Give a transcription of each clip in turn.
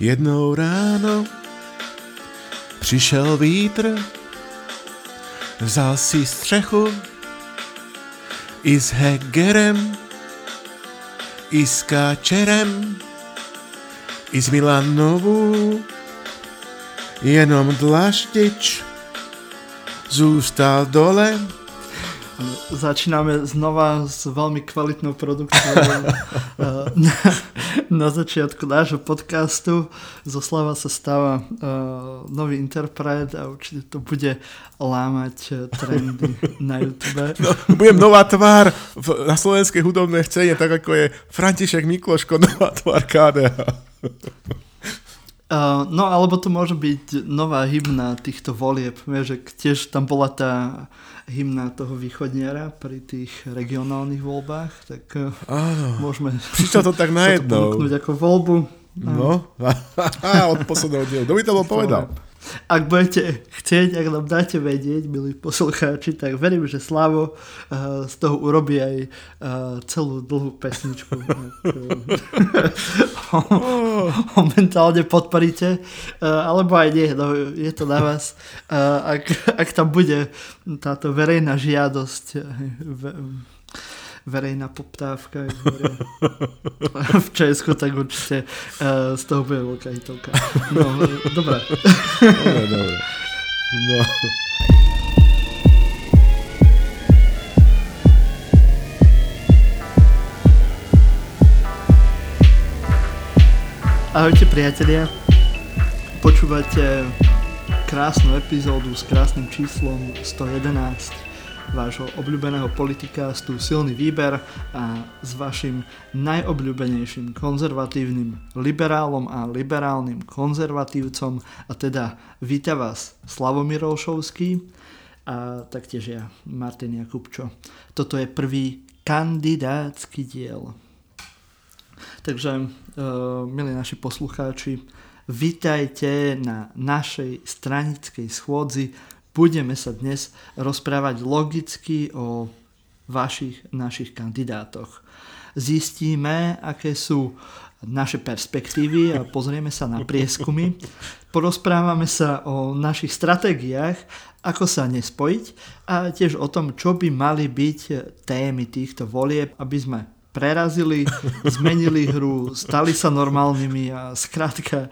Jednou ráno přišel vítr, vzal si střechu i s Hegerem, i s Káčerem, i s Milanovou, jenom Dlaštič zůstal dole. Začíname znova s veľmi kvalitnou produkciou na, začiatku nášho podcastu. Zo Slava sa stáva uh, nový interpret a určite to bude lámať e, trendy na YouTube. No, budem nová tvár v, na slovenskej hudobnej scéne, tak ako je František Mikloško, nová tvár KDH. Uh, no alebo to môže byť nová hymna týchto volieb. Vieš, že tiež tam bola tá hymna toho východniara pri tých regionálnych voľbách, tak uh, Áno. môžeme Prišlo to tak najednou. to ako voľbu. No, od posledného dielu. Kto by to bol povedal? Ak budete chcieť, ak nám dáte vedieť, milí poslucháči, tak verím, že Slavo uh, z toho urobí aj uh, celú dlhú pesničku. Momentálne podporíte, uh, alebo aj nie, no, je to na vás. Ak, ak tam bude táto verejná žiadosť verejná poptávka v Česku, tak určite uh, z toho bude veľká hitovka. No, dobré. Dobre, dobre. No. Ahojte priatelia. Počúvate krásnu epizódu s krásnym číslom 111 vášho obľúbeného politikástu Silný výber a s vašim najobľúbenejším konzervatívnym liberálom a liberálnym konzervatívcom a teda víta vás Olšovský a taktiež ja, Martin Jakubčo. Toto je prvý kandidátsky diel. Takže, uh, milí naši poslucháči, Vítajte na našej stranickej schôdzi budeme sa dnes rozprávať logicky o vašich, našich kandidátoch. Zistíme, aké sú naše perspektívy a pozrieme sa na prieskumy. Porozprávame sa o našich stratégiách, ako sa nespojiť a tiež o tom, čo by mali byť témy týchto volieb, aby sme prerazili, zmenili hru, stali sa normálnymi a skrátka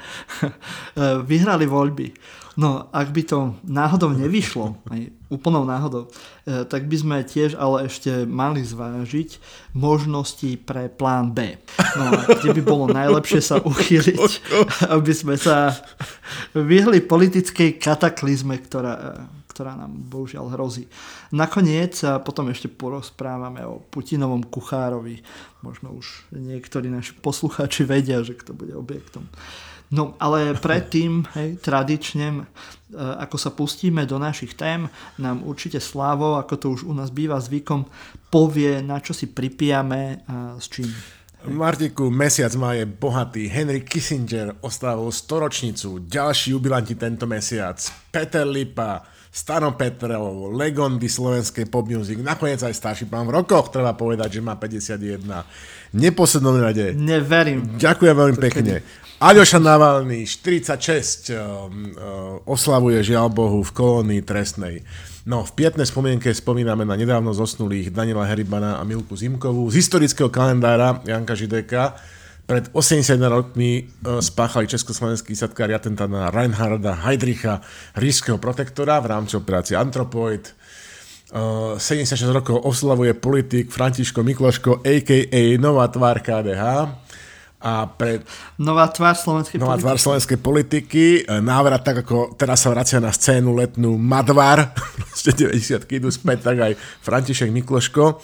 vyhrali voľby. No, ak by to náhodou nevyšlo, aj úplnou náhodou, e, tak by sme tiež ale ešte mali zvážiť možnosti pre plán B. No, kde by bolo najlepšie sa uchýliť, aby sme sa vyhli politickej kataklizme, ktorá, ktorá nám bohužiaľ hrozí. Nakoniec sa potom ešte porozprávame o Putinovom kuchárovi. Možno už niektorí naši poslucháči vedia, že kto bude objektom. No ale predtým, hej, tradične, e, ako sa pustíme do našich tém, nám určite Slávo, ako to už u nás býva zvykom, povie, na čo si pripijame a s čím. Martiku, mesiac má je bohatý. Henry Kissinger oslavil storočnicu, ďalší jubilanti tento mesiac. Peter Lipa, Stano Petrov, legondy slovenskej pop music, nakoniec aj starší pán v rokoch, treba povedať, že má 51. Neposlednom rade. Neverím. Ďakujem veľmi pekne. Aljoša Navalny, 46, uh, uh, oslavuje žiaľ Bohu v kolónii trestnej. No, v pietnej spomienke spomíname na nedávno zosnulých Daniela Heribana a Milku Zimkovú. Z historického kalendára Janka Žideka pred 81 rokmi uh, spáchali československý sadkári atentát Reinharda Heydricha, ríšského protektora v rámci operácie Antropoid. Uh, 76 rokov oslavuje politik Františko Mikloško, a.k.a. Nová tvár KDH a pre... Nová tvár slovenskej nová politiky. tvár slovenskej politiky. E, návrat, tak ako teraz sa vracia na scénu letnú Madvar, proste 90 idú späť, tak aj František Mikloško.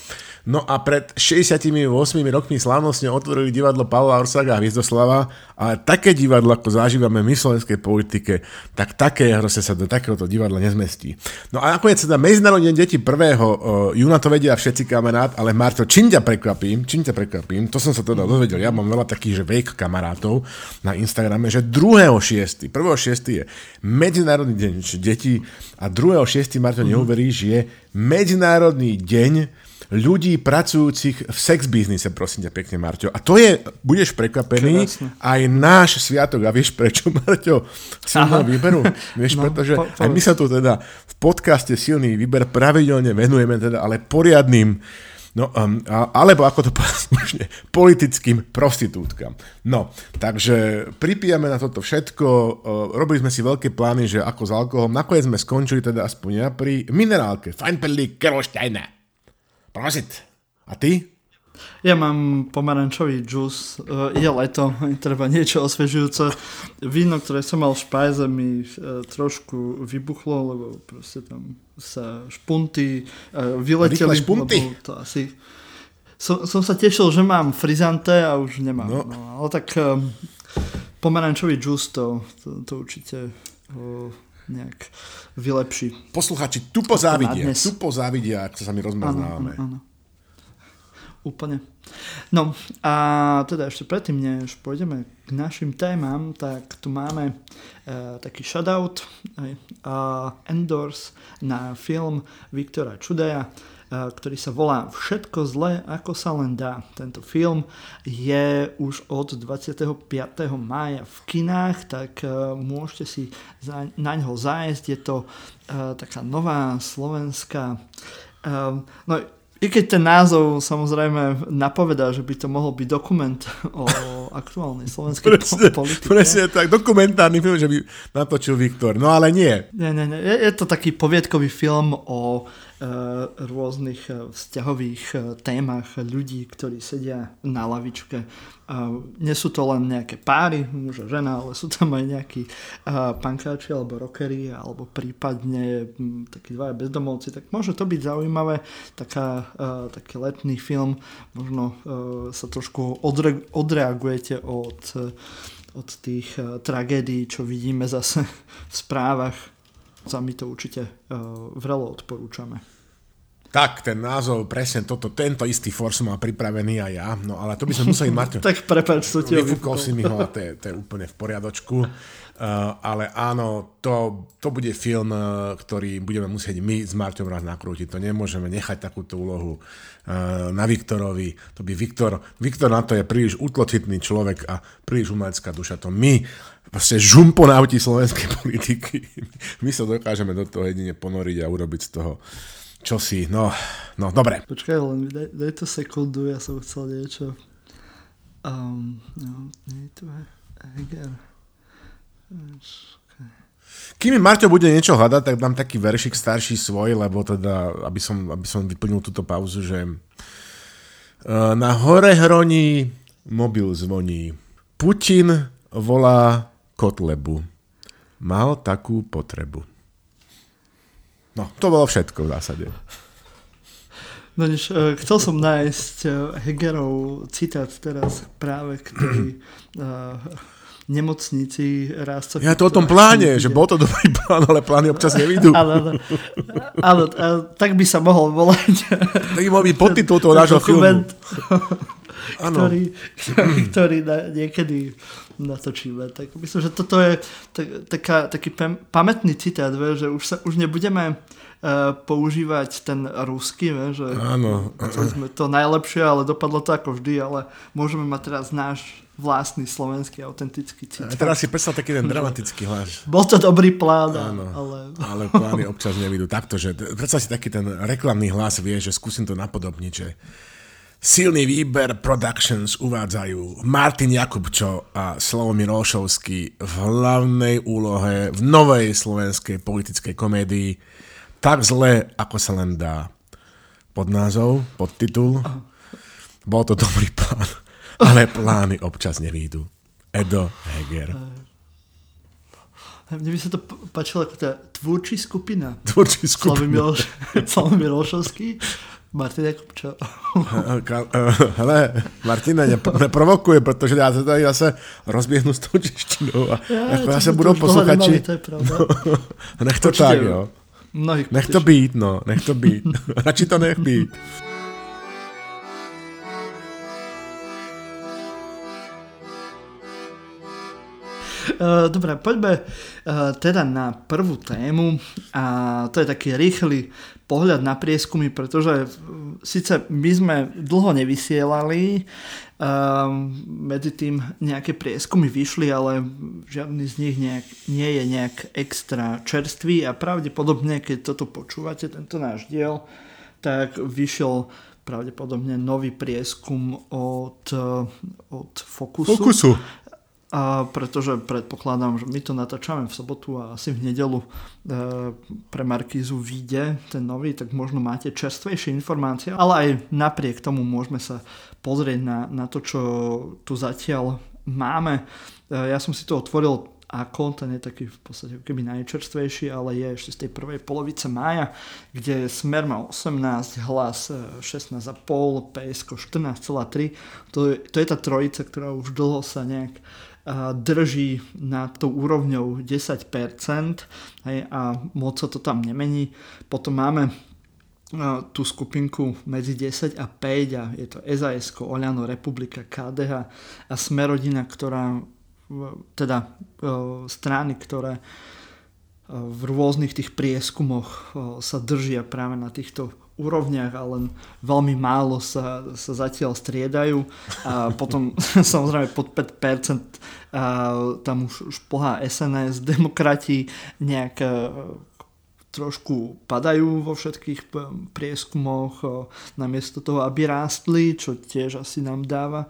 No a pred 68 rokmi slávnostne otvorili divadlo Pavla Orsaga a Hvizdoslava, ale také divadlo, ako zažívame my v slovenskej politike, tak také proste sa do takéhoto divadla nezmestí. No a nakoniec teda Medzinárodný deň detí 1. júna to vedia všetci kamarát, ale Marto, čím ťa prekvapím, čím ťa prekvapím, to som sa teda dozvedel, ja mám veľa takých, že vek kamarátov na Instagrame, že 2.6. 1.6. je Medzinárodný deň detí a 2.6. Marto neuveríš, je Medzinárodný deň ľudí pracujúcich v sex biznise, prosím ťa pekne, Marťo. A to je, budeš prekvapený, Krásne. aj náš sviatok. A vieš prečo, Marťo? Silného výberu? Vieš, No, pretože po- aj my sa tu teda v podcaste Silný výber pravidelne venujeme teda ale poriadnym No, um, alebo ako to povedať slušne, politickým prostitútkam. No, takže pripijame na toto všetko, uh, robili sme si veľké plány, že ako s alkoholom, nakoniec sme skončili teda aspoň ja pri minerálke, Feinperli Kerolsteine. Prosit. A ty? Ja mám pomarančový džus, uh, je leto, treba niečo osvežujúce. Víno, ktoré som mal v špajze, mi uh, trošku vybuchlo, lebo proste tam sa špunty uh, vyleteli. Rýchle špunty? To asi... Som, som sa tešil, že mám frizante a už nemám. No. No. ale tak pomarančový džus to, to, to určite nejak vylepší. Posluchači tupo závidia, na dnes. tupo závidia, ak sa sami rozmaznávame. áno. Úplne. No a teda ešte predtým, než pôjdeme k našim témam, tak tu máme uh, taký shoutout, uh, endorse na film Viktora Čudeja, ktorý sa volá Všetko zlé, ako sa len dá. Tento film je už od 25. mája v kinách, tak uh, môžete si na ňo zájsť. Je to uh, taká nová slovenská um, no, i keď ten názov samozrejme napovedá, že by to mohol byť dokument o aktuálnej slovenskej Presne, po- politike. presne tak, dokumentárny film, že by natočil Viktor. No ale nie. Nie, nie, nie. Je, je to taký poviedkový film o e, rôznych e, vzťahových e, témach ľudí, ktorí sedia na lavičke. Nie sú to len nejaké páry, muž a žena, ale sú tam aj nejakí pankáči alebo rockery, alebo prípadne m, takí dvaja bezdomovci. Tak môže to byť zaujímavé, taká, taký letný film. Možno sa trošku odre, odreagujete od, od tých tragédií, čo vidíme zase v správach. Za my to určite uh, vrelo odporúčame. Tak, ten názov, presne toto, tento istý for som mal pripravený aj ja, no ale to by sme museli mať. Tak prepač, to ti Vyfúkol si mi ho a to je, to je úplne v poriadočku. Uh, ale áno, to, to bude film, uh, ktorý budeme musieť my s Marťom raz nakrútiť. To nemôžeme nechať takúto úlohu uh, na Viktorovi. To by Viktor, Viktor na to je príliš útlocitný človek a príliš umelecká duša. To my, proste žumponauti slovenskej politiky, my sa dokážeme do toho jedine ponoriť a urobiť z toho čosi. No, no, dobre. Počkaj, len daj, daj to sekundu, ja som chcel niečo. Um, no, nie tu je. Kým Marťo bude niečo hľadať, tak dám taký veršik starší svoj, lebo teda, aby som, aby som vyplnil túto pauzu, že eh, na hore hroní mobil zvoní. Putin volá Kotlebu. Mal takú potrebu. No, to bolo všetko v zásade. No nič, uh, chcel som nájsť uh, Hegerov citát teraz práve, ktorý uh, nemocnici raz sa... Ja to o tom pláne, že bol to dobrý plán, ale plány občas nevidú. Áno, áno. Tak by sa mohol volať. Tak by mohol byť podtitul toho nášho filmu. ktorý, ktorý, ktorý niekedy natočíme. Tak myslím, že toto je tak, taká, taký pam, pamätný citát, vie, že už, sa, už nebudeme uh, používať ten ruský, vie, že Áno. sme to najlepšie, ale dopadlo to ako vždy, ale môžeme mať teraz náš vlastný slovenský autentický A citát. teraz si predstav taký ten dramatický hlas. Bol to dobrý plán, Áno, ale... ale plány občas nevidú. Takto, že predstav si taký ten reklamný hlas, vie, že skúsim to napodobniť, že Silný výber Productions uvádzajú Martin Jakubčo a Slavomír Olšovský v hlavnej úlohe v novej slovenskej politickej komédii Tak zle, ako sa len dá. Pod názov, pod titul. Bol to dobrý plán, ale plány občas nevídu. Edo Heger. Mne by sa to páčilo ako tá tvúrčí skupina. Tvúrčí skupina. Slavomír Olšovský, Martin Jakubčo. Ka- eh, Hele, Martina, nepro- neprovokuje, protože já se tady zase rozběhnu s tou češtinou a jako to zase budou posluchači. nemali, To je pravda. Nech to Určitě tak, jo. jo. Mnohých Nech to být, no, nech to být. Radši to nech být. Dobre, poďme teda na prvú tému a to je taký rýchly pohľad na prieskumy, pretože síce my sme dlho nevysielali, um, medzi tým nejaké prieskumy vyšli, ale žiadny z nich nejak, nie je nejak extra čerstvý a pravdepodobne, keď toto počúvate, tento náš diel, tak vyšiel pravdepodobne nový prieskum od, od Focusu. Focusu. A pretože predpokladám, že my to natáčame v sobotu a asi v nedelu e, pre Markízu vyjde ten nový, tak možno máte čerstvejšie informácie, ale aj napriek tomu môžeme sa pozrieť na, na to, čo tu zatiaľ máme. E, ja som si to otvoril ako, ten je taký v podstate keby najčerstvejší, ale je ešte z tej prvej polovice mája, kde Smer má 18, hlas 16,5, PSK 14,3. To je, to je tá trojica, ktorá už dlho sa nejak drží nad tou úrovňou 10% hej, a moc sa to tam nemení. Potom máme tú skupinku medzi 10 a 5 a je to SAS, Oľano, Republika, KDH a Smerodina, ktorá teda strany, ktoré v rôznych tých prieskumoch sa držia práve na týchto úrovniach a len veľmi málo sa, sa zatiaľ striedajú. A potom samozrejme pod 5% a tam už, už plhá SNS, demokrati nejak trošku padajú vo všetkých prieskumoch namiesto toho, aby rástli, čo tiež asi nám dáva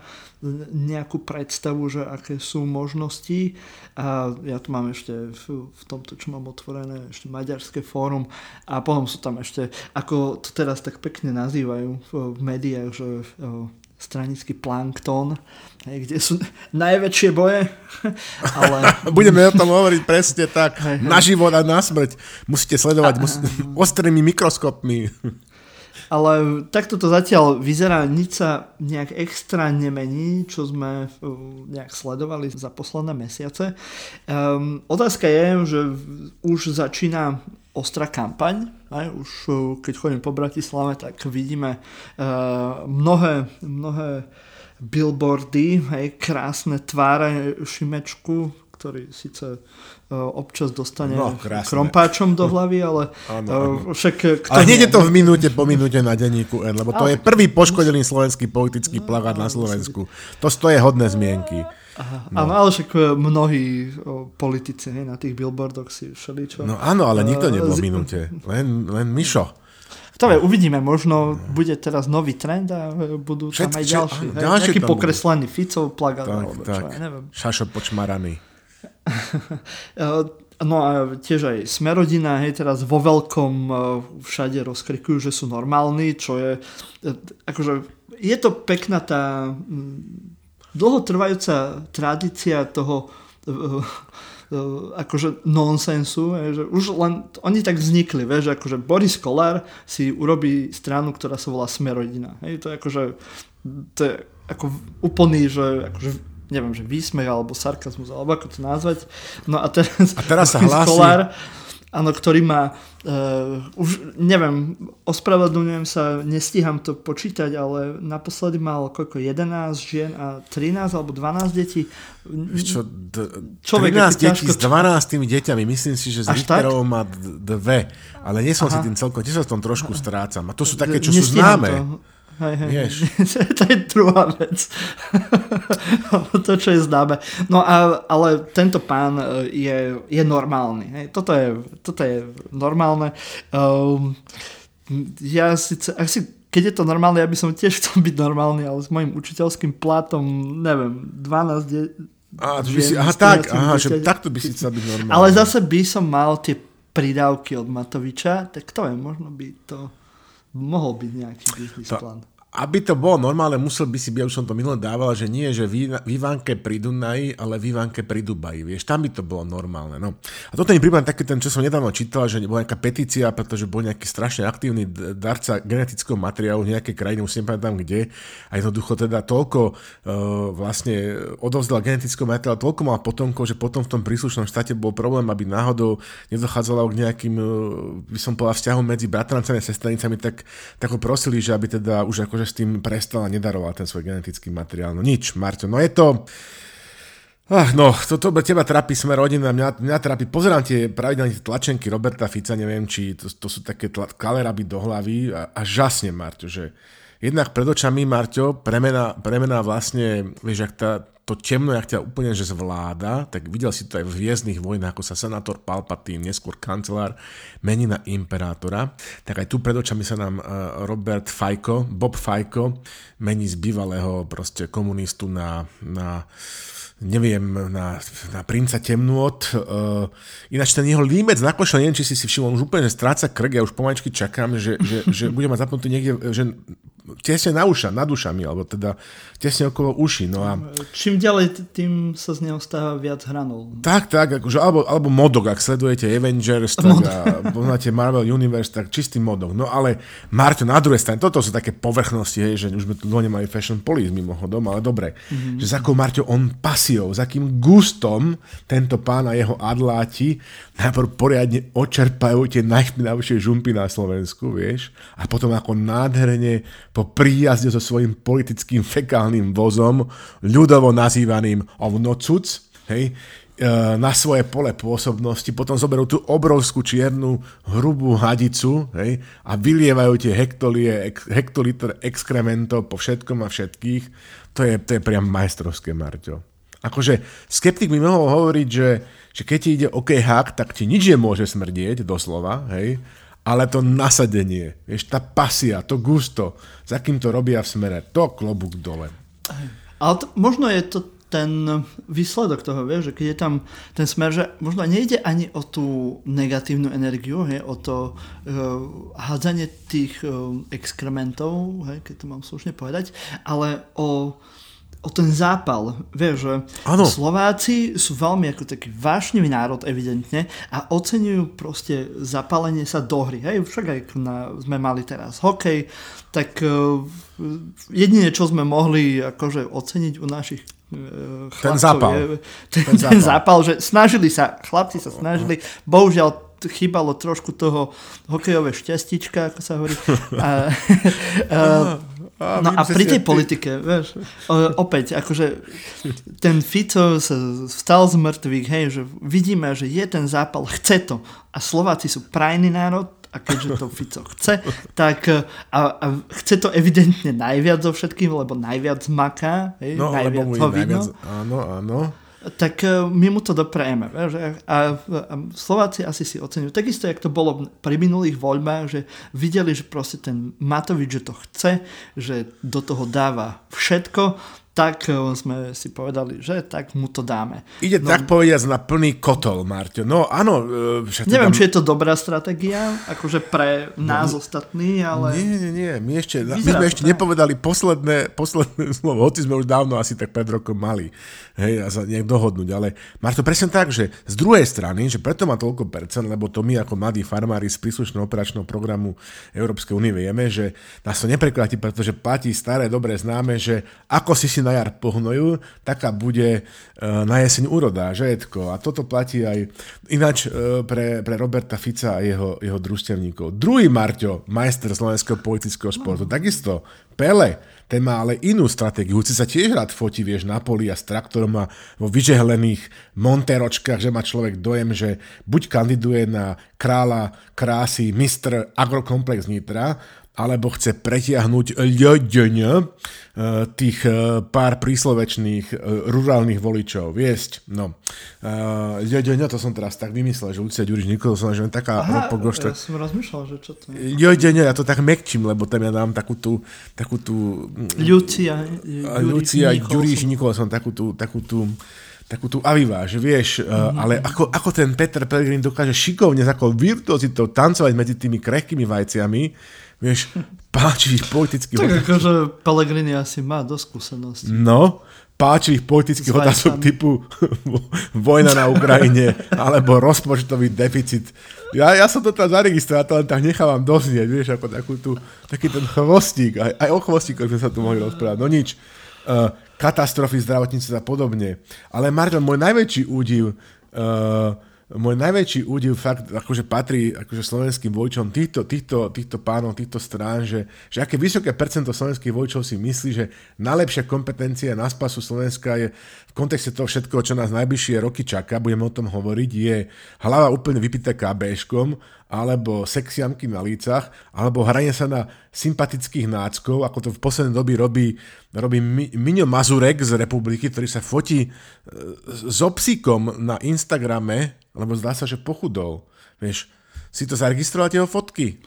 nejakú predstavu, že aké sú možnosti. A ja tu mám ešte v, v tomto, čo mám otvorené, ešte maďarské fórum a potom sú tam ešte, ako to teraz tak pekne nazývajú v, v médiách, že stranický plankton, kde sú najväčšie boje. Ale... Budeme o tom hovoriť presne tak, na život a na smrť. Musíte sledovať a... mus... ostrými mikroskopmi. Ale takto to zatiaľ vyzerá, nič sa nejak extra nemení, čo sme uh, nejak sledovali za posledné mesiace. Um, otázka je, že už začína ostrá kampaň. Aj, už uh, keď chodím po Bratislave, tak vidíme uh, mnohé, mnohé billboardy, hej, krásne tváre Šimečku, ktorý síce uh, občas dostane no, krompáčom do hlavy, ale ano, ano. však... Kto ale hneď je to v minúte po minúte na denníku N, lebo to ale... je prvý poškodený slovenský politický plagát na Slovensku. To, to je hodné zmienky. Aha, no. Áno, ale však e, mnohí o, politici hej, na tých billboardoch si všeličo. No áno, ale nikto nebol v minúte. Len, len Mišo. To je, uvidíme, možno bude teraz nový trend a e, budú Všetky, tam aj ďalší. Áno, ďalší nejaký pokreslený Ficov plagát, tak, alebo tak. čo, ja neviem. Šašo počmaraný. no a tiež aj Smerodina, hej, teraz vo veľkom všade rozkrikujú, že sú normálni, čo je, akože, je to pekná tá dlhotrvajúca tradícia toho uh, akože nonsensu, že už len oni tak vznikli, vieš, akože Boris Kolár si urobí stranu, ktorá sa volá Smerodina. Hej, to je akože to je ako úplný, že akože neviem, že výsmech alebo sarkazmus, alebo ako to nazvať. No a teraz, a teraz sa hlási... Kolár, áno, ktorý má, uh, už neviem, ospravedlňujem sa, nestíham to počítať, ale naposledy mal koľko, 11 žien a 13 alebo 12 detí. Čo, d- Človek 13 detí ťažko... s 12 tými deťami, myslím si, že z Richterovou má dve, ale nie som Aha. si tým celkom, tiež sa v tom trošku strácam. A to sú také, čo sú známe. To. Hej, hej. to je druhá vec. to, čo je známe. No a, ale tento pán e, je, je normálny. Hej. Toto, je, toto je normálne. Um, ja síce, asi keď je to normálne, ja by som tiež chcel byť normálny, ale s mojim učiteľským platom, neviem, 12 de- a, by si, aha, tak, aha, že takto by si chcel byť normálny. Ale zase by som mal tie pridávky od Matoviča, tak to je, možno by to mohol byť nejaký biznis plán aby to bolo normálne, musel by si byť, už som to minule dával, že nie, že v Ivánke pri Dunaji, ale v Ivánke pri Dubaji, vieš, tam by to bolo normálne. No. A toto mi prípadne taký ten, čo som nedávno čítal, že bola nejaká petícia, pretože bol nejaký strašne aktívny darca genetického materiálu v nejakej krajine, už nepamätám kde, a jednoducho teda toľko uh, vlastne odovzdal genetického materiálu, toľko mal potomkov, že potom v tom príslušnom štáte bol problém, aby náhodou nedochádzalo k nejakým, uh, by som povedal, vzťahom medzi bratrancami a sestranicami, tak, tak ho prosili, že aby teda už ako že s tým prestal a nedaroval ten svoj genetický materiál. No nič, Marťo, no je to... Ach, no, toto to, teba trápi sme rodina, mňa, mňa trápi, pozerám tie pravidelné tlačenky Roberta Fica, neviem, či to, to sú také tla, kaleraby do hlavy a, a žasne, Marťo, že jednak pred očami, Marťo, premena, premena vlastne, vieš, ak tá, to temno, jak ťa úplne že zvláda, tak videl si to aj v Hviezdnych vojnách, ako sa senátor Palpatine, neskôr kancelár, mení na imperátora, tak aj tu pred očami sa nám uh, Robert Fajko, Bob Fajko, mení z bývalého proste komunistu na, na neviem, na, na princa temnôt. Uh, ináč ten jeho límec na košle, neviem, či si si všimol, už úplne stráca krk, ja už pomaličky čakám, že, že, že bude mať zapnutý niekde, že tesne na uša, nad ušami, alebo teda tesne okolo uši. No a... Čím ďalej, tým sa z neho stáva viac hranol. Tak, tak, akože, alebo, alebo modok, ak sledujete Avengers, tak modok. a poznáte Marvel Universe, tak čistý modok. No ale Marto, na druhej strane, toto sú také povrchnosti, hej, že už sme tu nemali Fashion Police mimochodom, ale dobre, mm-hmm. že za akou Marto on pasiou, za akým gustom tento pán a jeho adláti najprv poriadne očerpajú tie najšpinavšie žumpy na Slovensku, vieš, a potom ako nádherne po príjazde so svojím politickým fekálnym vozom, ľudovo nazývaným ovnocuc, hej, e, na svoje pole pôsobnosti, potom zoberú tú obrovskú čiernu hrubú hadicu hej, a vylievajú tie hektolie, hektoliter exkrementov po všetkom a všetkých. To je, to je priam majstrovské, Marťo. Akože skeptik by mohol hovoriť, že že keď ti ide OK hack, tak ti nič nemôže smrdieť, doslova, hej, ale to nasadenie, vieš, tá pasia, to gusto, za kým to robia v smere, to klobúk dole. Ale to, možno je to ten výsledok toho, vieš, že keď je tam ten smer, že možno nejde ani o tú negatívnu energiu, hej, o to uh, hádzanie tých uh, exkrementov, hej, keď to mám slušne povedať, ale o o ten zápal. Vieš, že ano. Slováci sú veľmi ako taký vášnivý národ evidentne a oceňujú proste zapálenie sa do hry. Hej, však aj na, sme mali teraz hokej, tak uh, jedine, čo sme mohli akože oceniť u našich uh, chlapcov ten zápal. Je, ten, ten, zápal. ten zápal, že snažili sa, chlapci sa snažili, bohužiaľ chýbalo trošku toho hokejové šťastička, ako sa hovorí. A, a, a, no a pri tej politike, vieš, opäť, akože ten Fico sa vstal z mŕtvych, hej, že vidíme, že je ten zápal, chce to. A Slováci sú prajný národ, a keďže to Fico chce, tak a, a chce to evidentne najviac zo všetkým, lebo najviac maká, hej, no, najviac ho vidno. Najviac, áno, áno tak e, my mu to doprajeme. A, a Slováci asi si ocenujú. Takisto, jak to bolo pri minulých voľbách, že videli, že proste ten Matovič, že to chce, že do toho dáva všetko, tak eh, sme si povedali, že tak mu to dáme. Ide no, tak povediať na plný kotol, Marťo. No áno. Eh, Neviem, či je to dobrá stratégia, akože pre no, nás no, ostatní, ale... Nie, nie, nie. My, ešte, my sme ešte tak. nepovedali posledné, posledné slovo, hoci sme už dávno asi tak pred rokom mali. Hej, a sa nejak dohodnúť. Ale Marto, presne tak, že z druhej strany, že preto má toľko percent, lebo to my ako mladí farmári z príslušného operačného programu Európskej únie vieme, že nás to neprekladí, pretože platí staré, dobre známe, že ako si si na jar pohnojú, taká bude e, na jeseň úroda, žetko. A toto platí aj ináč e, pre, pre Roberta Fica a jeho, jeho družstevníkov. Druhý Marťo, majster slovenského politického sportu, takisto Pele, ten má ale inú stratégiu. Si sa tiež rád fotí, vieš, na poli a s traktorom a vo vyžehlených monteročkách, že má človek dojem, že buď kandiduje na kráľa krásy Mr. Agrokomplex Nitra, alebo chce pretiahnuť ľoďň e, tých e, pár príslovečných e, rurálnych voličov, viesť. No, ľoďň, to som teraz tak vymyslel, že Lucia Ďuriš Nikolson, že taká Aha, ja som rozmýšľal, že čo to je. Ľoďň, ja to tak mekčím, lebo tam ja dám takú tú... Takú tú Lucia, Lucia Ďuriš Nikolson, takú tú, takú tú takú tú aviváž, vieš, mm-hmm. ale ako, ako ten Peter Pellegrin dokáže šikovne, ako virtuozitou tancovať medzi tými krehkými vajciami, vieš, páčivých politických Tak otázok. akože Pellegrini asi má dosť skúseností. No, páčivých politických otázok typu vojna na Ukrajine alebo rozpočtový deficit. Ja, ja som to tam zaregistroval, to len tak nechávam doznieť, vieš, ako takú tú, taký ten chvostík, aj, aj o chvostíkoch sme sa tu mohli rozprávať, no nič. Uh, katastrofy zdravotníctva a podobne. Ale Martin, môj najväčší údiv uh, môj najväčší údiv fakt akože patrí akože slovenským vojčom týchto, týchto, týchto pánov, týchto strán, že, že aké vysoké percento slovenských vojčov si myslí, že najlepšia kompetencia na spasu Slovenska je v kontexte toho všetkého, čo nás najbližšie roky čaká, budeme o tom hovoriť, je hlava úplne vypité KBškom, alebo sexiamky na lícach, alebo hranie sa na sympatických náckov, ako to v poslednej doby robí, robí Miňo Mazurek z republiky, ktorý sa fotí e, s obsíkom na Instagrame, lebo zdá sa, že pochudol. Vieš, si to zaregistroval jeho fotky?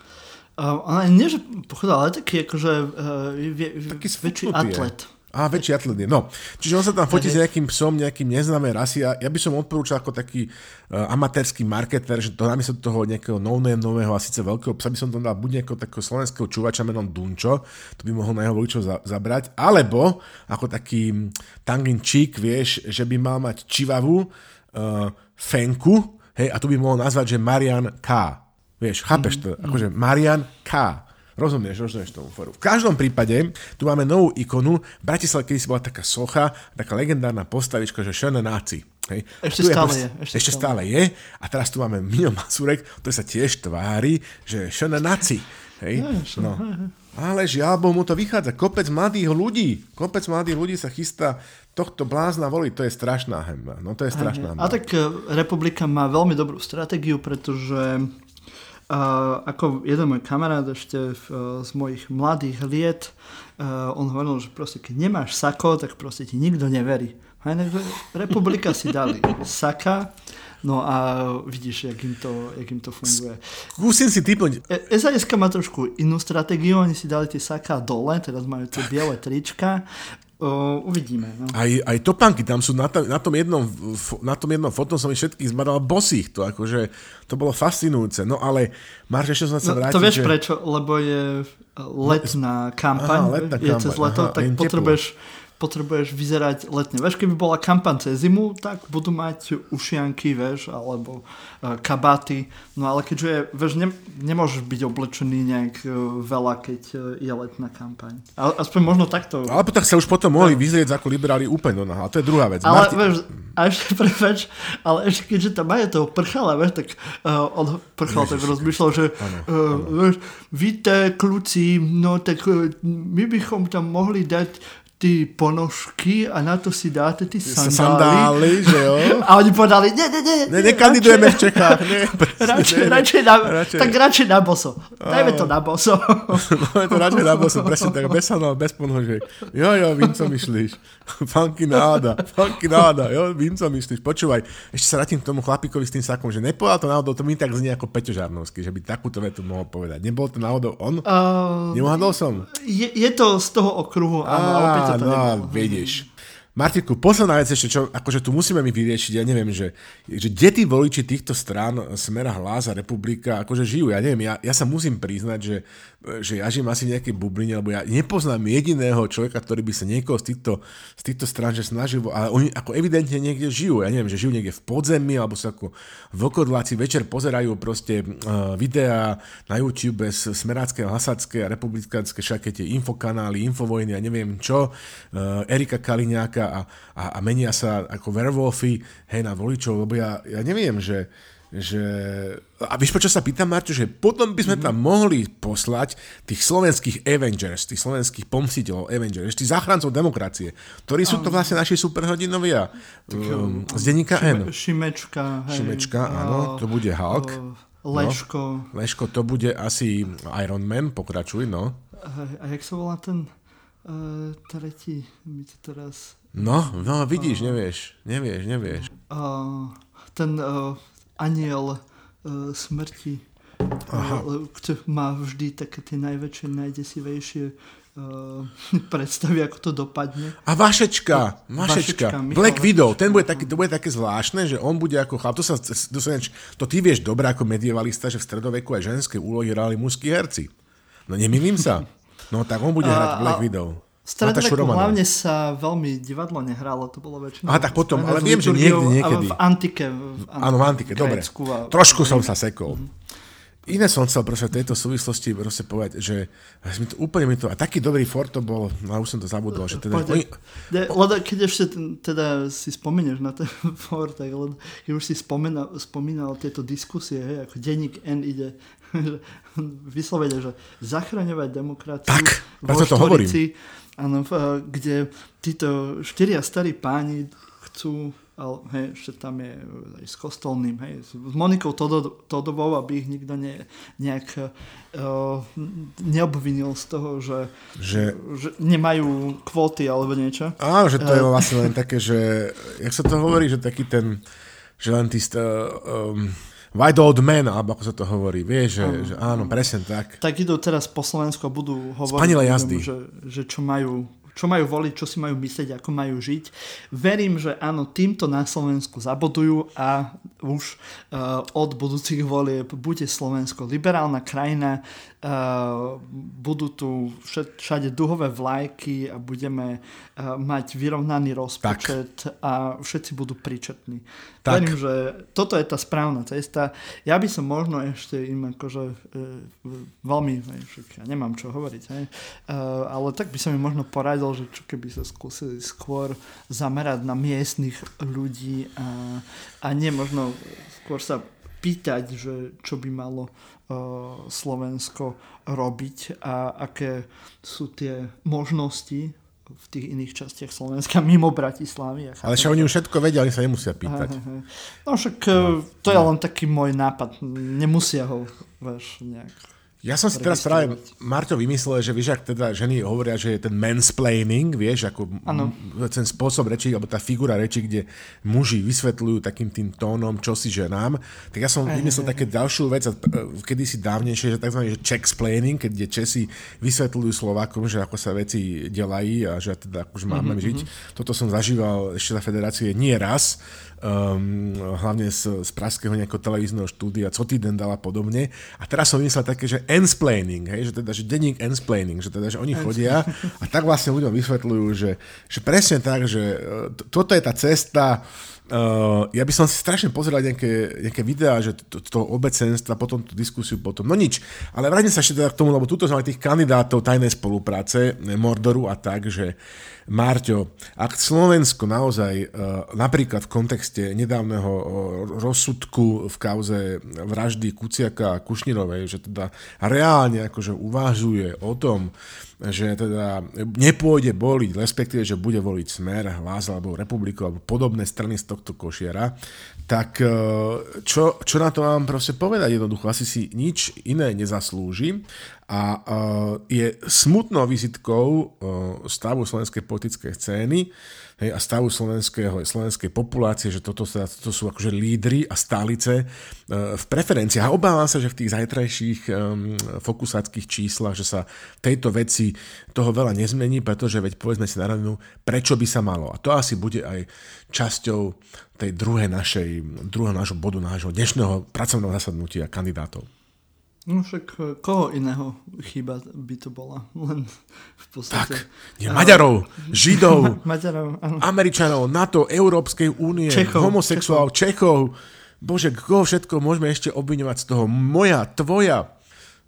Uh, ale nie, že pochudol, ale taký akože uh, vie, taký väčší atlet. Je. Á, väčší atlet je. No. Čiže on sa tam fotí s nejakým psom, nejakým neznámej rasy a ja by som odporúčal ako taký uh, amatérsky marketer, že to namiesto toho nejakého no nového a síce veľkého psa by som tam dal buď nejakého takého slovenského čuvača menom Dunčo, to by mohol na jeho voličov za, zabrať, alebo ako taký mm, tangin cheek, vieš, že by mal mať čivavu, uh, Fenku, hej, a tu by mohol nazvať, že Marian K. Vieš, chápeš to? Mm-hmm. Akože Marian K. Rozumieš, rozumieš tomu foru. V každom prípade, tu máme novú ikonu. V Bratislave kedy si bola taká socha, taká legendárna postavička, že šené náci. Hej. Ešte stále je. Ešte, ešte stále. stále je. A teraz tu máme Mino Masurek, ktorý sa tiež tvári, že šené náci. Hej? No. Ale žiaľ mu to vychádza. Kopec mladých ľudí, kopec mladých ľudí sa chystá tohto blázna voliť, to je strašná hemba. No to je strašná hemba. A tak e, republika má veľmi dobrú stratégiu, pretože uh, ako jeden môj kamarát ešte uh, z mojich mladých liet, uh, on hovoril, že proste keď nemáš sako, tak proste ti nikto neverí. Republika si dali saka, No a vidíš, jak im to, jak im to funguje. Skúsim si typnúť. SAS má trošku inú stratégiu, oni si dali tie saká dole, teraz majú tie biele trička Uh, uvidíme. No. Aj, aj topánky tam sú na, tom, na, tom jednom, na tom jednom fotom som ich všetkých zbadal bosých. To akože, to bolo fascinujúce. No ale, Marš, ešte som sa no, vrátiť. To vieš že... prečo? Lebo je letná kampaň, Aha, letná je kampaň. cez leto, Aha, tak potrebuješ teplo potrebuješ vyzerať letne. Vieš, keby bola kampaň cez zimu, tak budú mať ušianky, vieš, alebo uh, kabáty. No ale keďže je, vieš, ne, nemôžeš byť oblečený nejak uh, veľa, keď uh, je letná kampaň. A, aspoň možno takto. Ale tak sa už potom mohli vyzrieť ako liberáli úplne no, a to je druhá vec. Ale Marti... vieš, a ešte, prepač, ale ešte keďže tam majú toho prchala, vieš, tak uh, on prchal tak rozmýšľal, že ano, uh. Vieš, víte, kluci, no tak uh, my bychom tam mohli dať ty ponožky a na to si dáte ty sandály. Sandály, že jo? A oni podali, ne, ne, ne. Ne, nekandidujeme v Čechách. Ne, radšej, ne, radšej, na, radšej. Tak radšej na boso. Dajme to na boso. Dajme to radšej na boso, presne tak, bez sandál, bez ponožiek. Jo, jo, vím, co myslíš. Funky náda, funky náda, jo, vím, co myslíš. Počúvaj, ešte sa vrátim k tomu chlapíkovi s tým sakom, že nepovedal to náhodou, to mi tak znie ako Peťo Žarnovský, že by takúto vetu mohol povedať. Nebol to náhodou on? Uh, Neuhadol som? Je, je to z toho okruhu, áno, a opäť to no, vidíš. Martiku, posledná vec ešte, čo akože tu musíme mi vyriešiť, ja neviem, že, že kde tí voliči týchto strán Smera Hlas a Republika akože žijú, ja neviem, ja, ja sa musím priznať, že že ja žijem asi v nejakej bubline, lebo ja nepoznám jediného človeka, ktorý by sa niekoho z týchto, z týchto strán že snažil, ale oni ako evidentne niekde žijú. Ja neviem, že žijú niekde v podzemí, alebo sa ako vlkodláci večer pozerajú proste uh, videá na YouTube z Smerácké, Hasadské a Republikánske, všaké tie infokanály, infovojny a neviem čo, uh, Erika Kaliňáka a, a, a menia sa ako werewolfy hej, na voličov, lebo ja, ja neviem, že že... A víš, prečo sa pýtam, Marťo, že potom by sme tam mohli poslať tých slovenských Avengers, tých slovenských pomstiteľov Avengers, tých záchrancov demokracie, ktorí sú to vlastne naši superhrdinovia um, z denníka N. Šimečka. Hej, Šimečka, áno, to bude Hulk. Leško. No, Leško, to bude asi Iron Man, pokračuj, no. A, a jak sa volá ten uh, tretí, mi to teraz... No, no, vidíš, uh, nevieš, nevieš, nevieš. Uh, ten uh, aniel uh, smrti, Aha. Uh, má vždy také tie najväčšie, najdesivejšie uh, predstavy, ako to dopadne. A Vašečka, Vašečka, Vašečka Black Widow, ten bude taký, to bude také zvláštne, že on bude ako chlap, to, sa, to, sa, to ty vieš dobre ako medievalista, že v stredoveku aj ženské úlohy hrali mužskí herci. No nemýlim sa. No tak on bude hrať Black a, Widow. V stredoveku hlavne sa veľmi divadlo nehralo, to bolo väčšinou... A tak potom, ale viem, že niekde, niekedy. V antike. V antike Áno, v antike, dobre. A... Trošku som sa sekol. Mm-hmm. Iné som chcel proste v tejto súvislosti proste povedať, že mi to, úplne mi to, a taký dobrý Ford to bol, no už som to zabudol, že teda... Oni, ne, keď ešte teda si spomenieš na ten Ford, tak keď už si spomínal, spomínal tieto diskusie, hej, ako denník N ide vyslovene, že zachraňovať demokraciu tak, vo to hovorím. Áno, kde títo štyria starí páni chcú ale hej, ešte tam je aj s kostolným, hej, s Monikou Todo, Todovou, aby ich nikto ne, nejak uh, neobvinil z toho, že, že, že nemajú kvóty alebo niečo. Áno, že to je vlastne len také, že, jak sa to hovorí, že taký ten, že len tí um, white old man, alebo ako sa to hovorí, vieš, že, áno, že áno, presne tak. Tak idú teraz po Slovensku a budú hovoriť, Spanilé jazdy. Že, že čo majú čo majú voliť, čo si majú myslieť, ako majú žiť. Verím, že áno, týmto na Slovensku zabodujú a už uh, od budúcich volieb bude Slovensko liberálna krajina, uh, budú tu všade duhové vlajky a budeme uh, mať vyrovnaný rozpočet tak. a všetci budú príčetní. Tak. Verím, že toto je tá správna cesta. Ja by som možno ešte im akože veľmi, ja nemám čo hovoriť, hej, ale tak by som im možno poradil, že čo keby sa skúsili skôr zamerať na miestnych ľudí a, a nie možno skôr sa pýtať, že čo by malo uh, Slovensko robiť a aké sú tie možnosti v tých iných častiach Slovenska mimo Bratislavy. Ale však oni už všetko vedia, oni sa nemusia pýtať. Aha, aha. No však no, to je no. len taký môj nápad. Nemusia ho vieš, nejak ja som si teraz práve, Marťo, vymyslel, že vieš, ak teda ženy hovoria, že je ten mansplaining, vieš, ako ano. ten spôsob reči, alebo tá figura reči, kde muži vysvetľujú takým tým tónom, čo si ženám, tak ja som aj, vymyslel aj, také ďalšiu vec, kedy si dávnejšie, že tzv. Czechsplaining, keď kde Česi vysvetľujú Slovákom, že ako sa veci delají a že teda akože máme mm-hmm. žiť. Mhm. Toto som zažíval ešte za federácie nie raz, um, hlavne z, z praského nejakého televízneho štúdia, co týden dala podobne. A teraz som vymyslel také, že ensplaining, hej, že teda, že denník ensplaining, že teda, že oni chodia a tak vlastne ľuďom vysvetľujú, že, že presne tak, že e, toto je tá cesta, Uh, ja by som si strašne pozeral nejaké, nejaké videá, že to, to obecenstva, potom tú diskusiu, potom, no nič. Ale vrátim sa ešte teda k tomu, lebo tuto sme tých kandidátov tajnej spolupráce, Mordoru a tak, že Márťo, ak Slovensko naozaj e, napríklad v kontexte nedávneho rozsudku v kauze vraždy Kuciaka a Kušnirovej, že teda reálne akože uvažuje o tom, že teda nepôjde voliť, respektíve, že bude voliť Smer, Hlas alebo Republiku alebo podobné strany z tohto košiera, tak e, čo, čo na to mám proste povedať jednoducho? Asi si nič iné nezaslúži a uh, je smutnou vizitkou uh, stavu slovenskej politickej scény hej, a stavu slovenského, slovenskej populácie, že toto, sa, toto sú akože lídry a stálice uh, v preferenciách. A obávam sa, že v tých zajtrajších um, fokusáckých číslach, že sa tejto veci toho veľa nezmení, pretože veď povedzme si na rovinu, prečo by sa malo. A to asi bude aj časťou tej druhej našej, druhého nášho bodu, nášho dnešného pracovného zasadnutia kandidátov. No však e, koho iného chyba by to bola? Len v podstate... Tak, nie, Maďarov, Židov, Maďarov, Američanov, NATO, Európskej únie, Čechov, homosexuálov, Čechov. Čechov. Bože, koho všetko môžeme ešte obviňovať z toho? Moja, tvoja.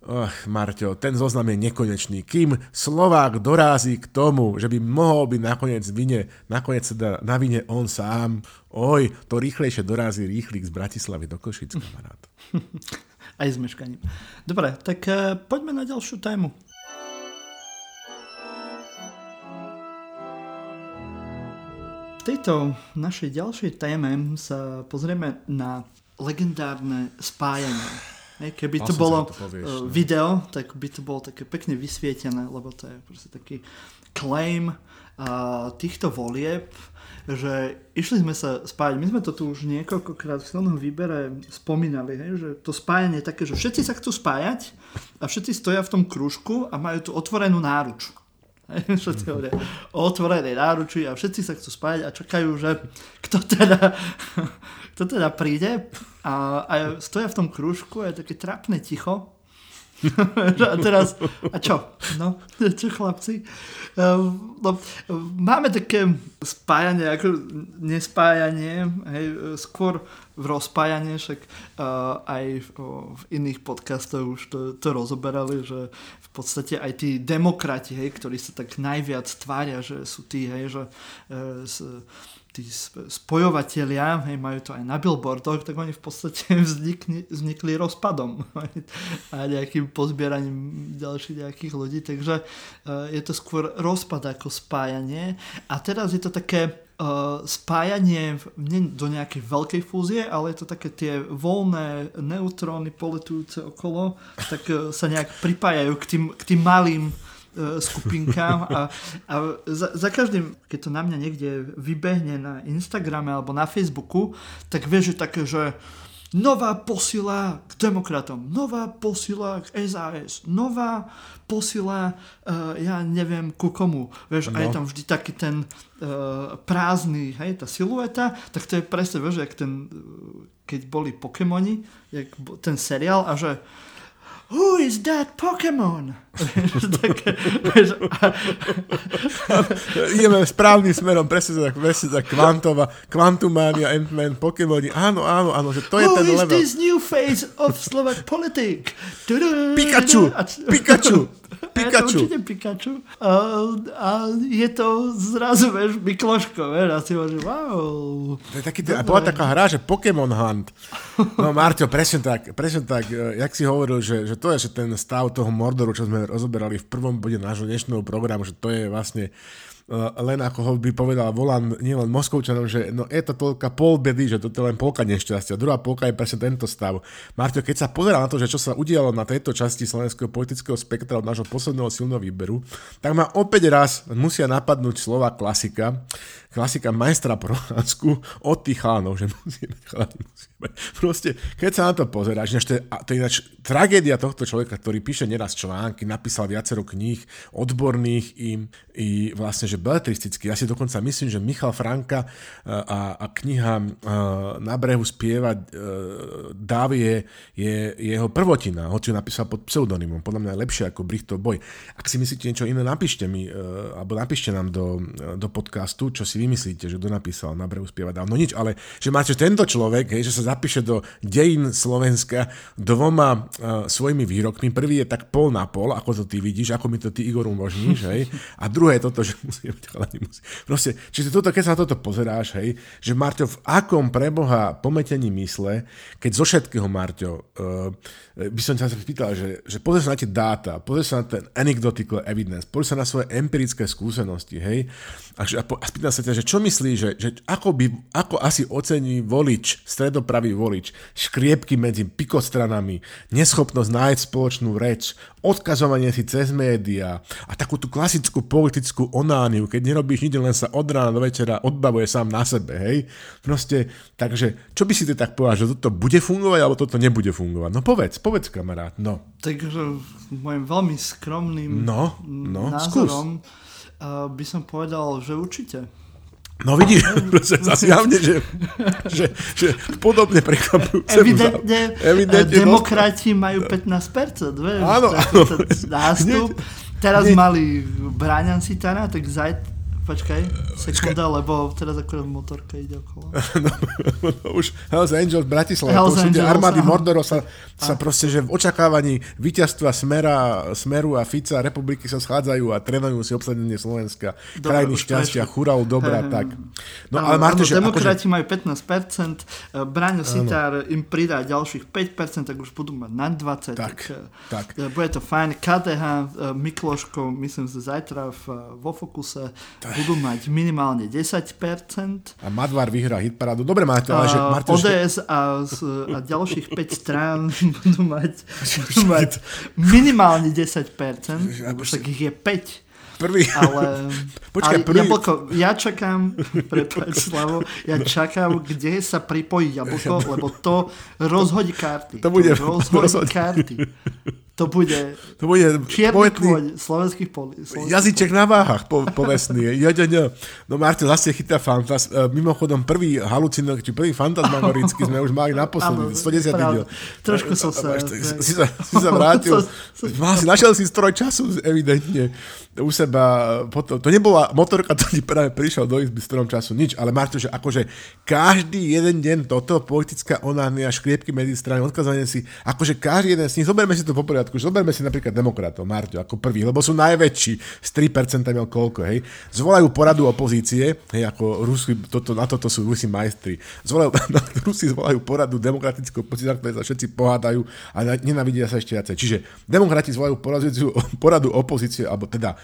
Ach, Marťo, ten zoznam je nekonečný. Kým Slovák dorází k tomu, že by mohol byť nakoniec vine, nakoniec teda na vine on sám, oj, to rýchlejšie dorazí rýchlik z Bratislavy do Košic, kamarát. aj s meškaním. Dobre, tak uh, poďme na ďalšiu tému. V tejto našej ďalšej téme sa pozrieme na legendárne spájanie. Hej, keby to bolo to povieš, uh, video, tak by to bolo také pekne vysvietené, lebo to je proste taký claim uh, týchto volieb že išli sme sa spájať. My sme to tu už niekoľkokrát v silnom výbere spomínali, hej, že to spájanie je také, že všetci sa chcú spájať a všetci stoja v tom kružku a majú tu otvorenú náruč. Všetci hovoria o otvorenej náruči a všetci sa chcú spájať a čakajú, že kto teda, kto teda príde a, a stoja v tom kružku a je také trapné ticho a teraz, a čo? No, čo chlapci? Ehm, no, máme také spájanie, ako nespájanie, hej, skôr v rozpájanie, však uh, aj v, iných podcastoch už to, to rozoberali, že v podstate aj tí demokrati, hej, ktorí sa tak najviac tvária, že sú tí, hej, že uh, s, tí spojovatelia, hej, majú to aj na billboardoch, tak oni v podstate vznikli, vznikli rozpadom. A nejakým pozbieraním ďalších nejakých ľudí, takže uh, je to skôr rozpad ako spájanie. A teraz je to také uh, spájanie nie do nejakej veľkej fúzie, ale je to také tie voľné neutróny poletujúce okolo, tak uh, sa nejak pripájajú k tým, k tým malým E, skupinkám a, a za, za každým, keď to na mňa niekde vybehne na Instagrame alebo na Facebooku, tak vieš, že také, že nová posila k demokratom, nová posila k SAS, nová posila, uh, ja neviem ku komu. Vieš, no. a je tam vždy taký ten uh, prázdny, hej, tá silueta, tak to je presne, vieš, jak ten, keď boli Pokémoni, jak ten seriál a že who is that Pokémon? Ideme správnym smerom, presne tak, presne tak, Quantova, Quantumania, Ant-Man, Pokémoni, áno, áno, áno, že to je who ten level. Who is this new phase of Slovak politic? Pikachu, Pikachu. Pikachu. Je to určite Pikachu. A, a je to zrazu, vieš, Mikloško, vieš, a si hovoríš, wow. To je taký, a bola taká hra, že Pokémon Hunt. No Marťo, presne tak, presne tak, e, jak si hovoril, že, že to je že ten stav toho Mordoru, čo sme rozoberali v prvom bode nášho dnešného programu, že to je vlastne len ako by povedal volám nielen Moskovčanom, že no je to toľka pol bedy, že to je len polka nešťastia. Druhá polka je presne tento stav. Marťo, keď sa pozerá na to, že čo sa udialo na tejto časti slovenského politického spektra od nášho posledného silného výberu, tak ma opäť raz musia napadnúť slova klasika, klasika majstra pro od tých chánov, že musíme, musíme. Proste, keď sa na to pozeráš, to je, to je ináč tragédia tohto človeka, ktorý píše neraz články, napísal viacero kníh, odborných i, i vlastne, že beletristicky. Ja si dokonca myslím, že Michal Franka e, a, a kniha e, Na brehu spievať e, Dávy je, je, jeho prvotina, hoci ju napísal pod pseudonymom. Podľa mňa je lepšie ako Brichtov boj. Ak si myslíte niečo iné, napíšte mi, alebo napíšte nám do, do podcastu, čo si vymyslíte, že kto napísal Na brehu spievať dávno nič, ale že máte tento človek, hej, že sa zapíše do dejín Slovenska dvoma uh, svojimi výrokmi. Prvý je tak pol na pol, ako to ty vidíš, ako mi to ty Igor umožníš, hej. A druhé je toto, že musí byť chalani, musí. Proste, čiže toto, keď sa na toto pozeráš, hej, že Marťo, v akom preboha pometení mysle, keď zo všetkého, Marťo, uh, by som ťa spýtal, že, že pozri sa na tie dáta, pozri sa na ten anecdotical evidence, pozri sa na svoje empirické skúsenosti, hej, a, a, spýtam sa ťa, že čo myslíš, že, že ako, by, ako asi ocení volič, stredopravý volič, škriepky medzi pikostranami, neschopnosť nájsť spoločnú reč, odkazovanie si cez médiá a takú tú klasickú politickú onániu, keď nerobíš nič, len sa od rána do večera odbavuje sám na sebe, hej? Proste, takže, čo by si ty tak povedal, že toto bude fungovať, alebo toto nebude fungovať? No povedz, povedz kamarát, no. Takže môjim veľmi skromným no, no, názorom skús. by som povedal, že určite. No vidíš, zase javne, že, že, že podobne prekvapujúce. Evidentne, evidentne demokrati majú 15%, vieš, áno, áno. nástup. Teraz mali Bráňan Sitana, tak zajtra Počkaj, sekunda, lebo teraz akorát motorka ide okolo. no, no, už Hells Angels Bratislava, Hells to tie armády Mordoro sa, sa proste, že v očakávaní víťazstva Smera, Smeru a Fica republiky sa schádzajú a trénujú si obsadenie Slovenska. Dobre, Krajiny šťastia, churau, dobrá, hey, tak. No, ale Marte, že... Demokrati akože... majú 15%, e, Braňo Sitár im pridá ďalších 5%, tak už budú mať na 20%. Tak, tak. E, bude to fajn. KDH, Mikloško, myslím, že zajtra v, vo Fokuse. Tak budú mať minimálne 10%. A Madvar vyhrá hitparádu. Dobre máte, ale že... Martin, ODS a, a ďalších 5 strán budú mať, budú mať minimálne 10%, tak ich je 5. Prvý. Ale, Počkaj, ale prvý. Jablko, ja čakám, prepáč Slavo, ja čakám, kde sa pripojí Jablko, lebo to rozhodí karty. To bude to rozhodí karty. To bude, to bude čierny poetný, kôň slovenských poli. Jazyček na váhach po, povestný. Jo, jo, jo. No Marto zase chytá fantaz. E, mimochodom, prvý halucinok, či prvý fantasmagorický sme už mali naposledy. 110 diel. Trošku som sa... Si, sa, si sa vrátil. Si, našiel si stroj času, evidentne u seba, potom, to nebola motorka, to ti práve prišiel do izby strom času, nič, ale Marto, že akože každý jeden deň toto, politická onánia, škriepky medzi strany, odkazanie si, akože každý jeden z nich, zoberme si to po poriadku, zoberme si napríklad demokratov, Marto, ako prvý, lebo sú najväčší, z 3% mal koľko, hej, zvolajú poradu opozície, hej, ako Rusi, toto, na toto sú Rusi majstri, zvolajú, Rusi zvolajú poradu demokratickú opozíciu, ktoré sa všetci pohádajú a nenavidia sa ešte viacej. Čiže demokrati zvolajú poradu, poradu opozície, alebo teda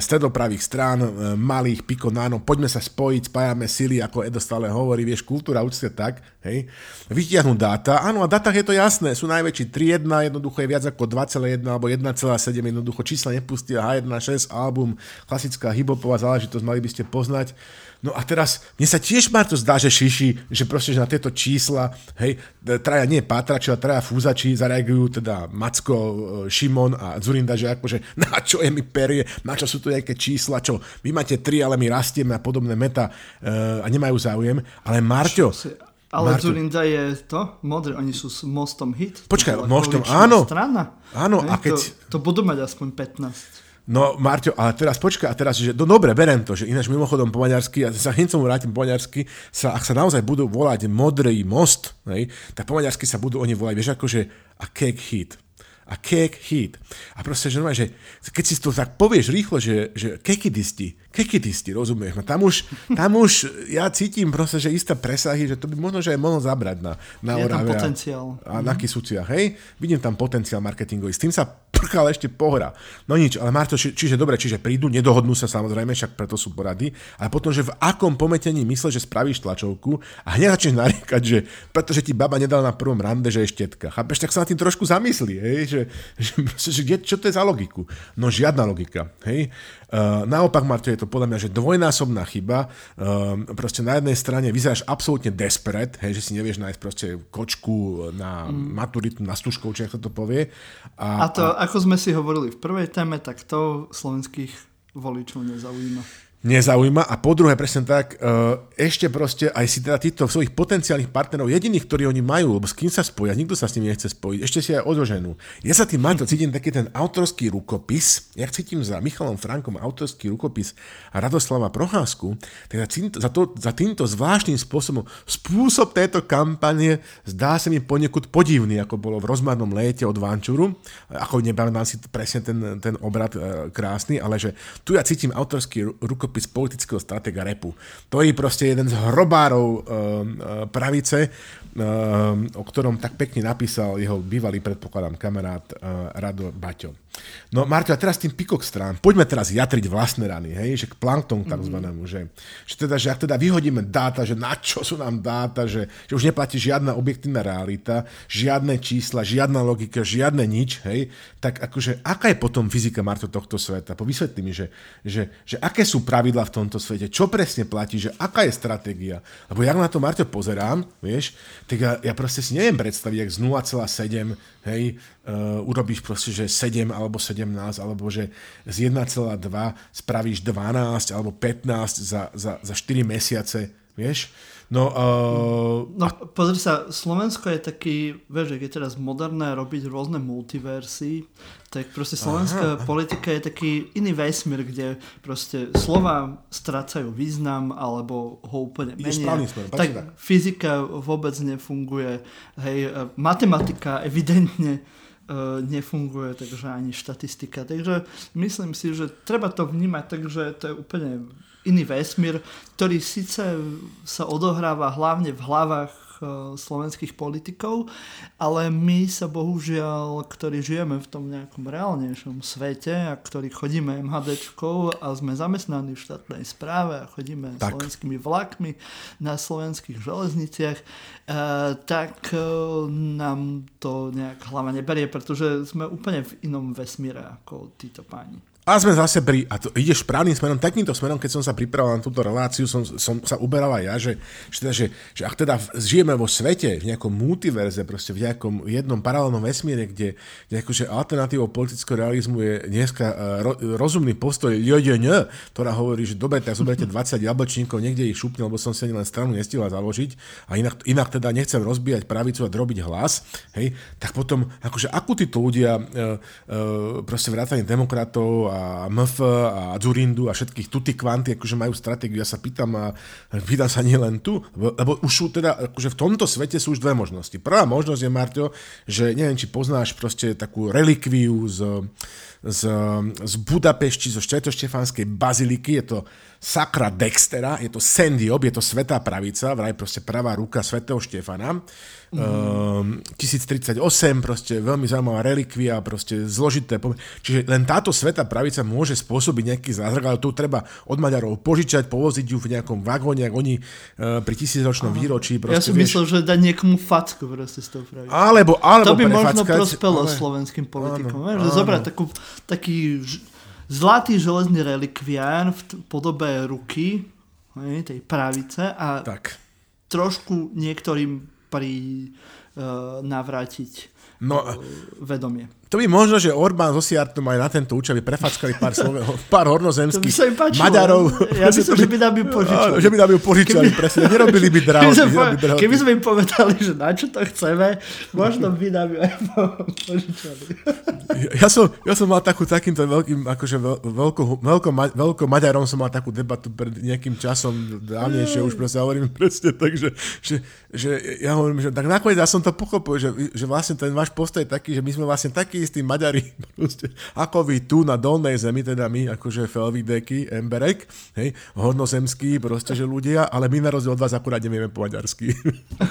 stredopravých strán, eh, malých, piko, náno, poďme sa spojiť, spájame sily, ako Edo stále hovorí, vieš, kultúra učite tak, hej, vytiahnu dáta, áno, a datách je to jasné, sú najväčší. 3.1, jednoducho je viac ako 2.1 alebo 1.7, jednoducho čísla nepustia, H1.6 album, klasická hibopová záležitosť, mali by ste poznať, No a teraz, mne sa tiež to zdá, že šiši, že proste že na tieto čísla, hej, traja nie pátrači, ale traja fúzači zareagujú, teda Macko, e, Šimon a Zurinda, že akože na čo je mi perie, na čo sú tu nejaké čísla, čo vy máte tri, ale my rastieme a podobné meta uh, a nemajú záujem. Ale Marťo, ale Marto. Zurinda je to, modré, oni sú s mostom hit. Počkaj, mostom, áno. Strana. Áno, a keď... To, to budú mať aspoň 15. No, Marťo, ale teraz počkaj, a teraz, že no dobre, berem to, že ináč mimochodom po maďarsky, ja sa hneď vrátim po maďarsky, sa, ak sa naozaj budú volať modrý most, hej, tak po maďarsky sa budú oni volať, vieš, akože a cake hit a cake heat. A proste, že, že keď si to tak povieš rýchlo, že, že kekidisti, kekidisti, rozumieš ma, tam už, tam už ja cítim proste, že isté presahy, že to by možno, že aj mohlo zabrať na, na Je tam potenciál. A, a na Kisuciach, hej? Vidím tam potenciál marketingový. S tým sa prchal ešte pohra. No nič, ale Marto, či, čiže dobre, čiže prídu, nedohodnú sa samozrejme, však preto sú porady, ale potom, že v akom pometení mysle, že spravíš tlačovku a hneď začneš nariekať, že pretože ti baba nedala na prvom rande, že je štetka. Chápeš, tak sa na tým trošku zamyslí, hej? Že, že, že, že čo to je za logiku? No žiadna logika, hej? Uh, naopak, Marto, je to podľa mňa, že dvojnásobná chyba. Uh, proste na jednej strane vyzeráš absolútne desperate, hej, že si nevieš nájsť proste kočku na mm. maturitu, na stužkou, či ako to povie. A, a to, a... ako sme si hovorili v prvej téme, tak to slovenských voličov nezaujíma nezaujíma a po druhé presne tak, e, ešte proste aj si teda týchto svojich potenciálnych partnerov, jediných, ktorí oni majú, lebo s kým sa spoja, nikto sa s nimi nechce spojiť, ešte si aj odoženú. Ja sa tým to cítim taký ten autorský rukopis, ja cítim za Michalom Frankom autorský rukopis a Radoslava Procházku, tak za, to, za týmto zvláštnym spôsobom, spôsob tejto kampanie zdá sa mi poniekud podivný, ako bolo v rozmarnom léte od Vančuru, ako nepamätám si presne ten, ten obrad e, krásny, ale že tu ja cítim autorský rukopis rukopis politického stratega repu, ktorý proste jeden z hrobárov uh, pravice, uh, o ktorom tak pekne napísal jeho bývalý, predpokladám, kamarát uh, Rado Baťo. No Marto, a teraz tým pikok strán, poďme teraz jatriť vlastné rany, hej, že k plankton takzvanému, že, že, teda, že ak teda vyhodíme dáta, že na čo sú nám dáta, že, že už neplatí žiadna objektívna realita, žiadne čísla, žiadna logika, žiadne nič, hej, tak akože aká je potom fyzika Marto tohto sveta? Po vysvetli mi, že, že, že aké sú pravidla v tomto svete, čo presne platí, že aká je stratégia. Lebo ja na to Marto pozerám, vieš, tak ja, ja proste si neviem predstaviť, jak z 0,7 hej, uh, urobíš proste, že 7 alebo 17, alebo že z 1,2 spravíš 12 alebo 15 za, za, za 4 mesiace, vieš? No, uh, no pozri sa, Slovensko je taký, vieš, je teraz moderné robiť rôzne multiversy, tak proste slovenská aha. politika je taký iný vesmír, kde proste slova strácajú význam alebo ho úplne menia. Smer, tak, tak fyzika vôbec nefunguje, hej, matematika evidentne uh, nefunguje, takže ani štatistika. Takže myslím si, že treba to vnímať tak, že to je úplne iný vesmír, ktorý síce sa odohráva hlavne v hlavách e, slovenských politikov, ale my sa bohužiaľ, ktorí žijeme v tom nejakom reálnejšom svete a ktorí chodíme MHDčkou a sme zamestnaní v štátnej správe a chodíme tak. slovenskými vlakmi na slovenských železniciach, e, tak e, nám to nejak hlava neberie, pretože sme úplne v inom vesmíre ako títo páni. A sme zase pri, a to ideš správnym smerom, takýmto smerom, keď som sa pripravoval na túto reláciu, som, som sa uberal aj ja, že, že, teda, že, že ak teda žijeme vo svete, v nejakom multiverze, proste v nejakom jednom paralelnom vesmíre, kde, kde akože alternatívou politického realizmu je dneska uh, ro, rozumný postoj JDN, ktorá hovorí, že dobre, tak zoberte 20 jablčníkov, niekde ich šupne, lebo som si ani len stranu nestihla založiť a inak, inak teda nechcem rozbíjať pravicu a drobiť hlas, hej, tak potom akože akú títo ľudia uh, uh, proste vrátane demokratov a a MF a Zurindu a všetkých tuty kvanty, akože majú stratégiu. Ja sa pýtam a pýtam sa nie len tu, lebo už sú teda, akože v tomto svete sú už dve možnosti. Prvá možnosť je, Marto, že neviem, či poznáš proste takú relikviu z, z, z Budapešti, zo Štvrtoštefanskej baziliky, je to Sakra Dextera, je to Sendiop, je to svetá pravica, vraj proste pravá ruka svetého Štefana. Mm. 1038, proste veľmi zaujímavá relikvia, proste zložité. Čiže len táto sveta pravica môže spôsobiť nejaký zázrak, ale tu treba od Maďarov požičať, povoziť ju v nejakom vagóne, ak oni uh, pri tisícročnom výročí. Proste, ja som vieš, myslel, že dať niekomu facku proste z toho pravice. Alebo, alebo to by možno prospelo ale... slovenským politikom. Áno, že zobrať takú, taký zlatý železný relikviár v podobe ruky tej pravice a tak. trošku niektorým pri uh, navrátiť no, uh, vedomie. To by možno, že Orbán so Siartom aj na tento účel by prefackali pár, Slove, pár hornozemských by Maďarov. Ja myslím, že by nám ju požičali. Že by nám ju požičali, keby, presne. Nerobili by draho. Keby, po, draho. keby sme im povedali, že na čo to chceme, možno by nám ju aj požičali. Ja som, ja som mal takú takýmto veľkým, akože veľko, veľko, veľko Maďarom som mal takú debatu pred nejakým časom, dávnejšie už proste hovorím presne tak, že, že, že ja hovorím, že tak nakoniec ja som to pochopil, že, že vlastne ten váš postoj je taký, že my sme vlastne takí istí Maďari, proste, ako vy tu na dolnej zemi, teda my, akože Felvideky, Emberek, hej, hodnozemskí, proste, že ľudia, ale my na rozdiel od vás akurát nevieme po maďarsky.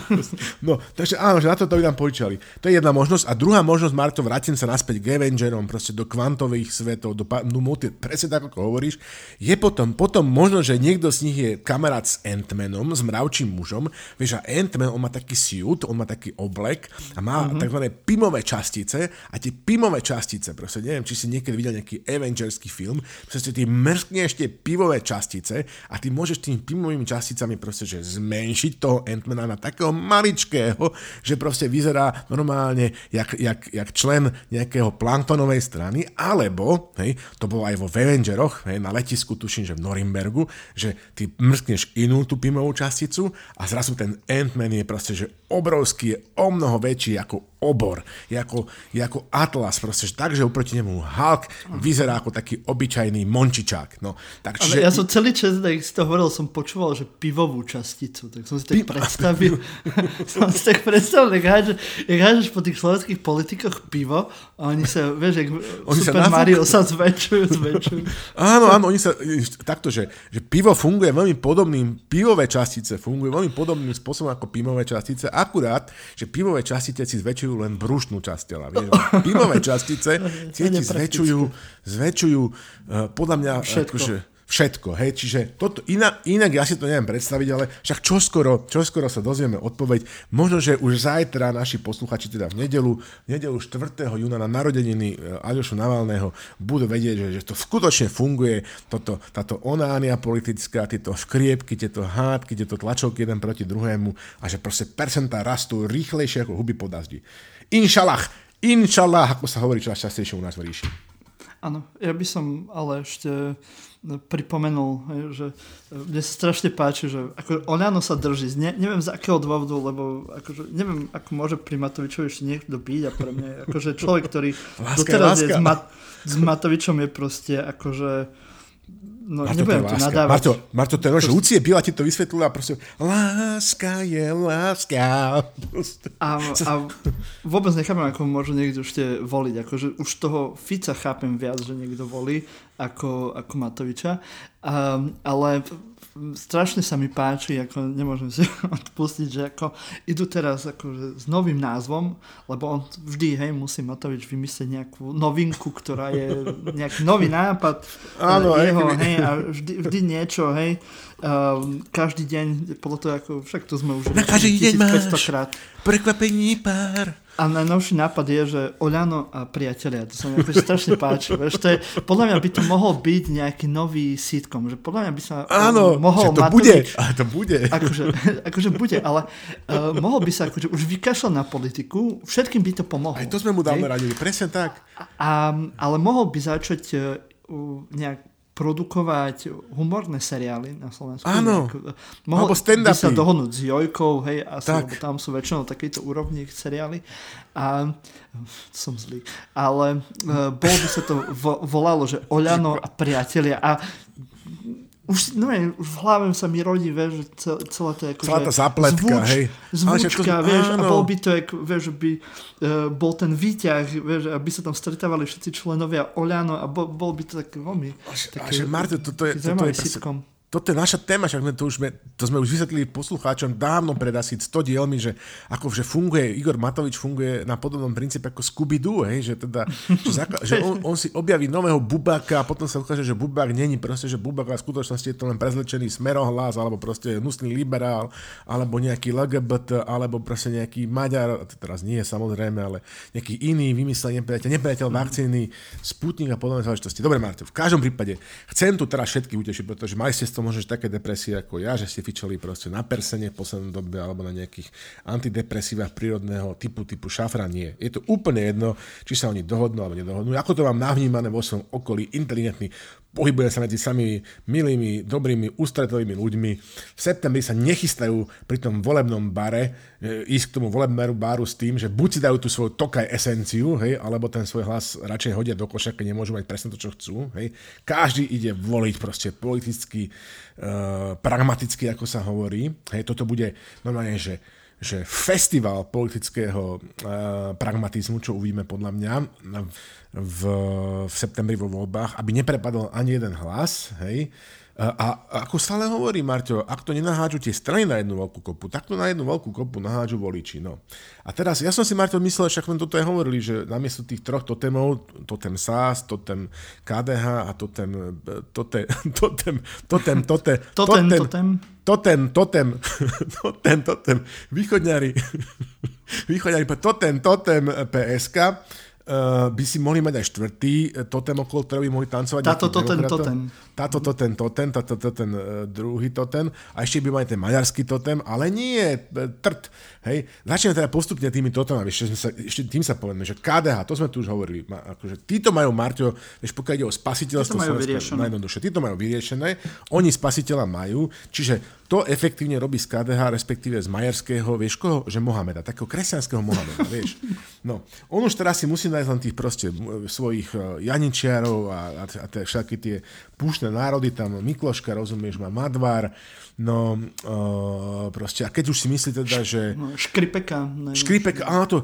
no, takže áno, že na to to by nám požičali. To je jedna možnosť. A druhá možnosť, Marto, vrátim sa naspäť k Avengerom, proste do kvantových svetov, do no, multi, presne tak, ako hovoríš, je potom, potom možno, že niekto z nich je kamarát s Ant-Manom, s mravčím mužom, vieš, a Ant-Man, on má taký suit, on má taký oblek a má mm-hmm. tzv. pimové častice a tie pimové častice, proste neviem, či si niekedy videl nejaký Avengerský film, proste ty mrskneš tie pivové častice a ty môžeš tými pimovými časticami proste, že zmenšiť toho Ant-Mana na takého maličkého, že proste vyzerá normálne jak, jak, jak člen nejakého planktonovej strany, alebo, hej, to bolo aj vo Avengeroch, hej, na letisku, tuším, že v Norimbergu, že ty mrskneš inú tú pimovú časticu a zrazu ten Ant-Man je proste, že obrovský, je o mnoho väčší ako obor, je ako, je ako atlas, proste, že tak, že oproti nemu Hulk vyzerá ako taký obyčajný mončičák. No, tak, čiže... Ale ja som celý čas, tak si to hovoril, som počúval, že pivovú časticu, tak som si tak Pi... predstavil, som si tak predstavil, jak hážeš, jak hážeš po tých slovenských politikoch pivo a oni sa, vieš, jak oni Super sa Mario sa zväčšujú, zväčšujú. Áno, áno, oni sa, takto, že, že pivo funguje veľmi podobným, pivové častice fungujú veľmi podobným spôsobom ako pivové častice, akurát, že pivové častice si zväčšujú len brušnú časť tela. Vieš, pivové častice tie ti zväčšujú, zväčšujú uh, podľa mňa Všetko. Akože, všetko, hej, čiže toto, inak, inak ja si to neviem predstaviť, ale však čoskoro, čoskoro sa dozvieme odpoveď, možno, že už zajtra naši posluchači, teda v nedelu, v nedelu 4. júna na narodeniny e, Aljošu Navalného budú vedieť, že, že to skutočne funguje, toto, táto onánia politická, tieto škriepky, tieto hádky, tieto tlačovky jeden proti druhému a že proste percentá rastú rýchlejšie ako huby po dazdi. Inšalach, inšalach, ako sa hovorí čas častejšie u nás v ríši. Áno, ja by som ale ešte pripomenul, že mne sa strašne páči, že ako Oľano sa drží, ne, neviem z akého dôvodu, lebo akože, neviem, ako môže pri Matovičovi ešte niekto byť a pre mňa akože človek, ktorý láska, doteraz láska. je s, Mat, s Matovičom je proste akože No, Marto, nebudem to nadávať. Marto, Marto, to je nož, Lucie Bila ti to vysvetlila a proste, láska je láska. A, a vôbec nechápem, ako môže niekto ešte voliť. Akože už toho Fica chápem viac, že niekto volí ako, ako Matoviča. Um, ale strašne sa mi páči, ako nemôžem si odpustiť, že ako idú teraz akože s novým názvom, lebo on vždy, hej, musí Matovič vymyslieť nejakú novinku, ktorá je nejaký nový nápad Áno, jeho, hej, a vždy, vždy niečo, hej, um, každý deň, podľa toho, ako, však to sme už na každý deň máš krát. prekvapení pár A najnovší nápad je, že Oľano a priatelia, to sa mi akože strašne páči. Vieš, to je, podľa mňa by to mohol byť nejaký nový sitcom, že podľa mňa by sa Áno, mohol to Matovič, bude, ale to bude. Akože, akože bude, ale uh, mohol by sa akože už vykašľať na politiku, všetkým by to pomohlo. Aj to sme mu dávno radili, presne tak. A, ale mohol by začať uh, nejak produkovať humorné seriály na Slovensku. Áno. Nejak, mohol Alebo by stand-upy. sa dohodnúť s Jojkou, hej, Tak. lebo tam sú väčšinou takéto úrovni seriály. A som zlý. Ale uh, bolo by sa to vo, volalo, že Oľano a priatelia. A už, no, neviem, už v hlave sa mi rodí, vieš, že cel, celá je ako, Celá tá zapletka, hej. Ale však to- Zvučka, vieš, a áno. bol by to, ako, vieš, by uh, bol ten výťah, vieš, aby sa tam stretávali všetci členovia Oľano a bol, bol by to tak veľmi A taký, že toto je, toto je, presne- sitcom. Toto je naša téma, však sme to, už, to sme už vysvetlili poslucháčom dávno pred asi 100 dielmi, že ako že funguje, Igor Matovič funguje na podobnom princípe ako Scooby-Doo, hej, že teda, že, zakla- že on, on, si objaví nového bubáka a potom sa ukáže, že bubák není proste, že bubák, ale v skutočnosti je to len prezlečený smerohlas, alebo proste hnusný liberál, alebo nejaký LGBT, alebo proste nejaký Maďar, teraz nie samozrejme, ale nejaký iný vymyslený nepriateľ, nepriateľ vakcíny, Sputnik a podobné záležitosti. Dobre, Marto, v každom prípade chcem tu teraz všetky utešiť, pretože mali ste možno že také depresie ako ja, že ste fičali proste na persene v poslednom dobe alebo na nejakých antidepresívach prírodného typu, typu šafra. Nie. Je to úplne jedno, či sa oni dohodnú alebo nedohodnú. Ako to mám navnímané vo svojom okolí, inteligentný, pohybuje sa medzi samými milými, dobrými, ústretovými ľuďmi. V septembri sa nechystajú pri tom volebnom bare e, ísť k tomu volebnému baru s tým, že buď si dajú tú svoju tokaj esenciu, hej, alebo ten svoj hlas radšej hodia do koša, keď nemôžu mať presne to, čo chcú. Hej. Každý ide voliť proste politicky, uh, pragmaticky, ako sa hovorí. Hej, toto bude normálne, že že festival politického uh, pragmatizmu, čo uvidíme podľa mňa v, v septembri vo voľbách, aby neprepadol ani jeden hlas, hej, a, ako stále hovorí Marťo, ak to nenahádžu tie strany na jednu veľkú kopu, tak to na jednu veľkú kopu nahádžu voliči. No. A teraz, ja som si Marťo myslel, však sme toto aj hovorili, že namiesto tých troch totemov, totem SAS, totem KDH a totem, tote, totem, totem, tote, Totem, totem. totem, totem, totem, totem, východňari, východňari, totem, totem PSK, uh, by si mohli mať aj štvrtý eh, totem, okolo ktorého by mohli tancovať. Táto totem, totem. Táto totem, totem, táto totem, uh, druhý totem. A ešte by mali ten maďarský totem, ale nie, eh, trt. Hej, začneme teda postupne tými totemami, ešte, sa, ešte tým sa povedme, že KDH, to sme tu už hovorili, akože títo majú, Marťo, vieš, pokiaľ ide o spasiteľstvo Títo majú vyriešené. najjednoduchšie, títo majú vyriešené, oni spasiteľa majú, čiže to efektívne robí z KDH, respektíve z majerského, vieš koho? Že Mohameda, takého kresťanského Mohameda, vieš. No, on už teraz si musí nájsť len tých proste svojich e, Janičiarov a, a, a tie, všetky tie púštne národy, tam Mikloška, rozumieš, má Madvar, no uh, proste, a keď už si myslí teda, že... No, škripeka. neviem. Škripek, áno, to,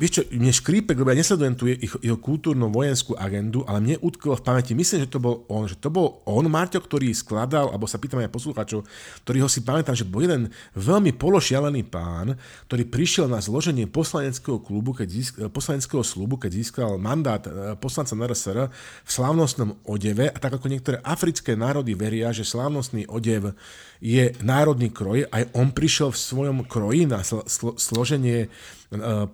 vieš čo, mne Škripek, lebo ja nesledujem tu je- ich, jeho kultúrno-vojenskú agendu, ale mne utkolo v pamäti, myslím, že to bol on, že to bol on, Marťo, ktorý skladal, alebo sa pýtam aj poslucháčov, ktorý ho si pamätám, že bol jeden veľmi pološialený pán, ktorý prišiel na zloženie poslaneckého klubu, keď získ, eh, poslaneckého slubu, keď získal mandát eh, poslanca NRSR v slávnostnom odeve a tak ako niektoré africké národy veria, že slávnostný odev je národný kroj, aj on prišiel v svojom kroji na sl- sl- složenie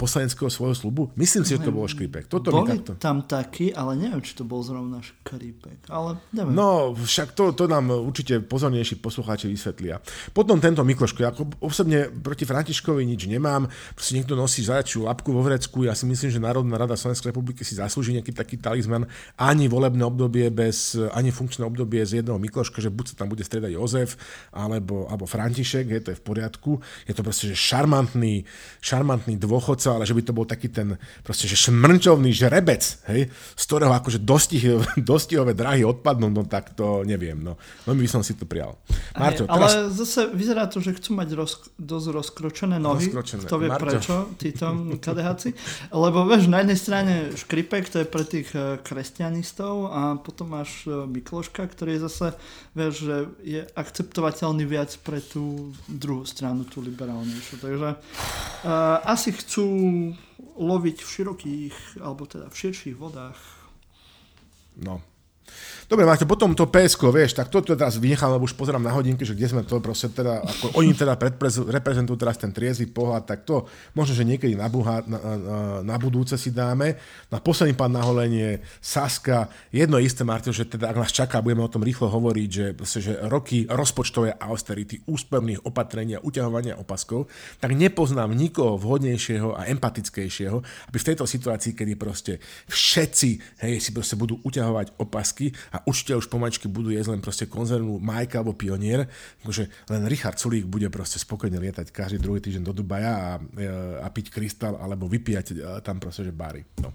poslaneckého svojho slubu. Myslím si, že to bolo škripek. Toto Boli takto. tam takí, ale neviem, či to bol zrovna škripek. Ale neviem. No, však to, to nám určite pozornejší poslucháči vysvetlia. Potom tento Mikloško, ako osobne proti Františkovi nič nemám, proste niekto nosí zajačiu lapku vo vrecku, ja si myslím, že Národná rada Slovenskej republiky si zaslúži nejaký taký talizman, ani volebné obdobie bez, ani funkčné obdobie z jedného Mikloška, že buď sa tam bude striedať Jozef, alebo, alebo František, je to je v poriadku, je to proste, že šarmantný, šarmantný dôchodca, ale že by to bol taký ten proste, že šmrnčovný žrebec, hej, z ktorého akože dostihové, dostihové dráhy odpadnú, no tak to neviem, no. Veľmi by som si to prijal. Marťo, ale teraz... zase vyzerá to, že chcú mať roz, dosť rozkročené nohy. Rozkročené. Kto vie Marťo. prečo, títo KDHci. Lebo vieš, na jednej strane škripek, to je pre tých eh, kresťanistov a potom máš eh, Mikloška, ktorý je zase, vieš, že je akceptovateľný viac pre tú druhú stranu, tú liberálnejšiu. Takže uh, asi chcú loviť v širokých, alebo teda v širších vodách. No. Dobre, máte potom to PSK, vieš, tak toto teraz vynechám, lebo už pozerám na hodinky, že kde sme to proste teda, ako oni teda reprezentujú teraz ten triezvy pohľad, tak to možno, že niekedy na, buha, na, na, na budúce si dáme. Na posledný pán na holenie, Saska, jedno isté, Martin, že teda ak nás čaká, budeme o tom rýchlo hovoriť, že, proste, že roky rozpočtové austerity, úspevných opatrenia, uťahovania opaskov, tak nepoznám nikoho vhodnejšieho a empatickejšieho, aby v tejto situácii, kedy proste všetci hej, si proste budú uťahovať opasky a určite už pomaličky budú jesť len proste konzervnú Majka alebo Pionier, akože len Richard Sulík bude proste spokojne lietať každý druhý týždeň do Dubaja a, e, a piť krystal alebo vypíjať e, tam proste, že bary. No.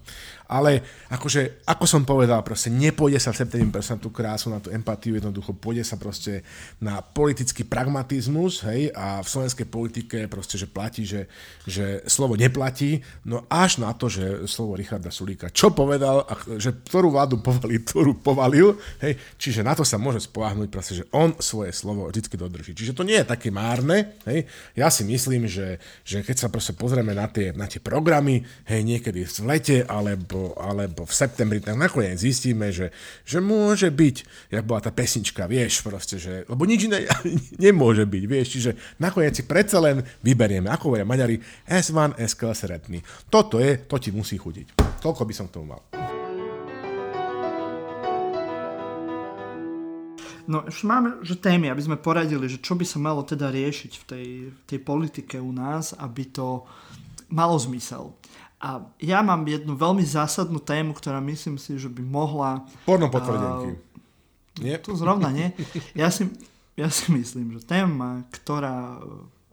Ale akože, ako som povedal, proste nepôjde sa v septembri na tú krásu, na tú empatiu, jednoducho pôjde sa proste na politický pragmatizmus, hej, a v slovenskej politike proste, že platí, že, že slovo neplatí, no až na to, že slovo Richarda Sulíka, čo povedal, že ktorú vládu povalil, ktorú povalil, Hej, čiže na to sa môže spolahnúť proste, že on svoje slovo vždy dodrží. Čiže to nie je také márne. Hej. Ja si myslím, že, že keď sa proste pozrieme na tie, na tie programy, hej, niekedy v lete alebo, alebo v septembri, tak nakoniec zistíme, že, že môže byť, jak bola tá pesnička, vieš, proste, že, lebo nič iné nemôže byť, vieš, čiže nakoniec si predsa len vyberieme, ako hovoria Maďari, S1, S sretný. Toto je, to ti musí chutiť. Toľko by som k tomu mal. No ešte máme že témy, aby sme poradili, že čo by sa malo teda riešiť v tej, tej politike u nás, aby to malo zmysel. A ja mám jednu veľmi zásadnú tému, ktorá myslím si, že by mohla... Porno potvrdenky. Uh, nie? Tu zrovna nie. Ja si, ja si myslím, že téma, ktorá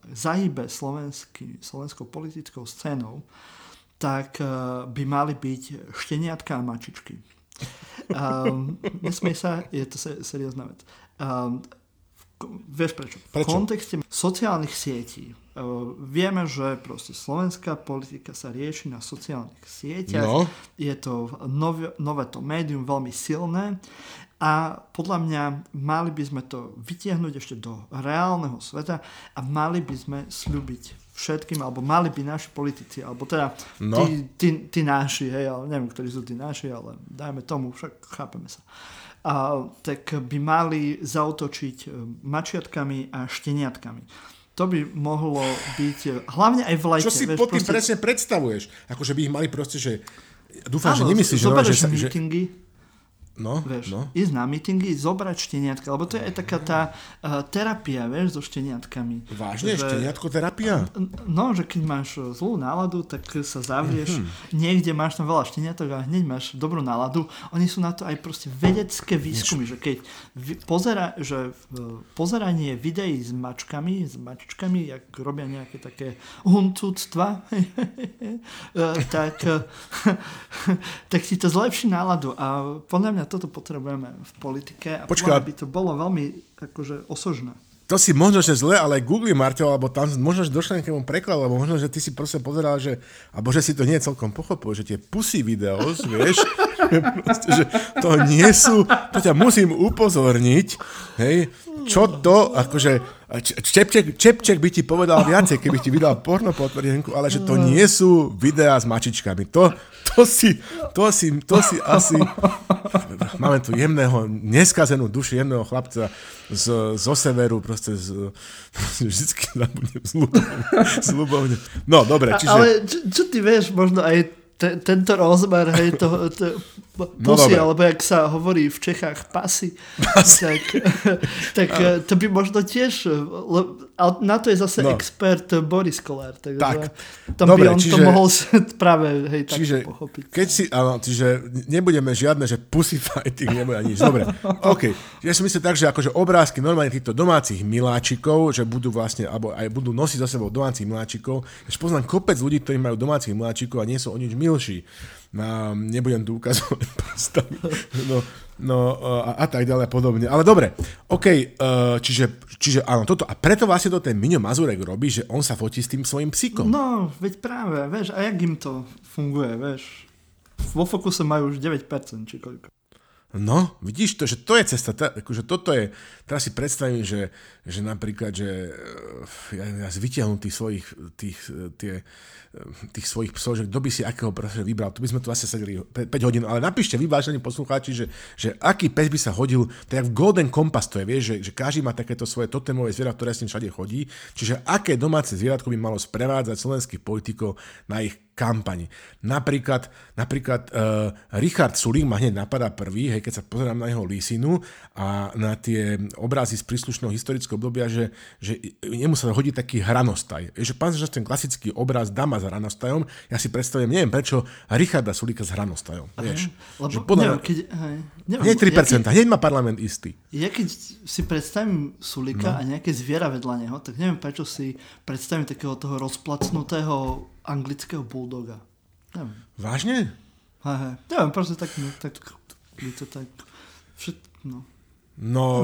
zahybe slovenský, slovenskou politickou scénou, tak uh, by mali byť šteniatka a mačičky. Um, nesmie sa, je to seriózna vec. Um, vieš prečo? prečo? V kontexte sociálnych sietí uh, vieme, že proste slovenská politika sa rieši na sociálnych sieťach. No. Je to nové, nové to médium, veľmi silné a podľa mňa mali by sme to vytiahnuť ešte do reálneho sveta a mali by sme slúbiť všetkým, alebo mali by naši politici, alebo teda no. tí, tí, tí naši, hej, ale neviem, ktorí sú tí naši, ale dajme tomu, však chápeme sa. A, tak by mali zautočiť e, mačiatkami a šteniatkami. To by mohlo byť, e, hlavne aj v lete. Čo si vieš, pod tým proste... presne predstavuješ? Akože by ich mali proste, že dúfam, Áno, že nemyslíš, že, že, že, No, vieš, no. ísť na meetingy, zobrať šteniatka, lebo to je aj taká tá uh, terapia, vieš, so šteniatkami. Vážne? Že, šteniatko terapia? No, že keď máš zlú náladu, tak sa zavrieš, mm-hmm. niekde máš tam veľa šteniatok a hneď máš dobrú náladu. Oni sú na to aj proste vedecké výskumy, že keď pozera, že pozeranie videí s mačkami, s mačičkami, jak robia nejaké také huncúctva, tak, tak si to zlepší náladu a podľa mňa toto potrebujeme v politike a Počká, by to bolo veľmi akože osožné. To si možno, že zle, ale Google Marťo, alebo tam možno, že došlo nejakému prekladu, alebo možno, že ty si proste pozeral, že, alebo že si to nie celkom pochopil, že tie pusy videos, vieš, proste, že to nie sú, to ťa musím upozorniť, hej, čo to, akože, Čepček, Čepček by ti povedal viacej, keby ti vydal porno potvrdenku, ale že to nie sú videá s mačičkami. To, to si, to si, to si asi... Máme tu jemného, neskazenú dušu, jemného chlapca z, zo severu, proste z, vždycky zabudnem z Ľubovne. No, dobre, čiže... Ale čo, čo ty vieš, možno aj te, tento rozmer, hej, to, to pusy, no, alebo jak sa hovorí v Čechách, pasy, pasy. tak, tak to by možno tiež, ale na to je zase no. expert Boris Kolár, takže tak. tam dobre, by on čiže, to mohol práve hej, tak čiže, pochopiť. Keď si, áno, čiže nebudeme žiadne, že pussy fighting nebude nič. Dobre, OK. Ja si myslím tak, že akože obrázky normálne týchto domácich miláčikov, že budú vlastne, alebo aj budú nosiť za sebou domácich miláčikov. Ešte poznám kopec ľudí, ktorí majú domácich miláčikov a nie sú o nič milší na, nebudem tu ukazovať postavy, no, no a, a tak ďalej a podobne. Ale dobre, OK, uh, čiže, čiže áno, toto. A preto vlastne to ten Miňo Mazurek robí, že on sa fotí s tým svojim psíkom. No, veď práve, vieš, a jak im to funguje, vieš. Vo fokuse majú už 9%, či koľko. No, vidíš to, že to je cesta, tá, akože toto je, teraz si predstavím, že, že napríklad, že eh, ja, ja vytiahnu tých svojich, tých, tie, eh, tých svojich psov, že kto by si akého profesora vybral, tu by sme tu asi sedeli 5 hodín, ale napíšte vy, vážení poslucháči, že, že aký pes by sa hodil, je v Golden Compass, to je, vieš, že, že každý má takéto svoje totemové zviera, ktoré s ním všade chodí, čiže aké domáce zvieratko by malo sprevádzať slovenských politikov na ich kampani. Napríklad, napríklad uh, Richard Sulík ma hneď napadá prvý, hej, keď sa pozerám na jeho lísinu a na tie obrazy z príslušného historického obdobia, že, že nemu sa hodí taký hranostaj. Že pán ten klasický obraz dama s hranostajom, ja si predstavujem, neviem prečo, Richarda Sulíka s hranostajom. Vieš, lebo, že podľa, neviem, keď, hej, neviem, hneď 3%, ja keď, hneď má parlament istý. Ja keď si predstavím Sulika no. a nejaké zviera vedľa neho, tak neviem prečo si predstavím takého toho rozplacnutého anglického bulldoga. Neviem. Vážne? Hej, hej. Neviem, proste tak, no, tak, je to tak, všet, no. No,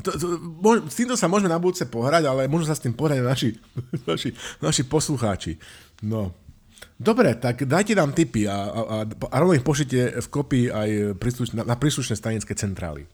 to, to, mož, s týmto sa môžeme na budúce pohrať, ale môžu sa s tým pohrať naši, naši, naši poslucháči. No. Dobre, tak dajte nám tipy a, a, a, a rovno ich pošlite v kopii aj príslušne, na, na príslušné stanické centrály.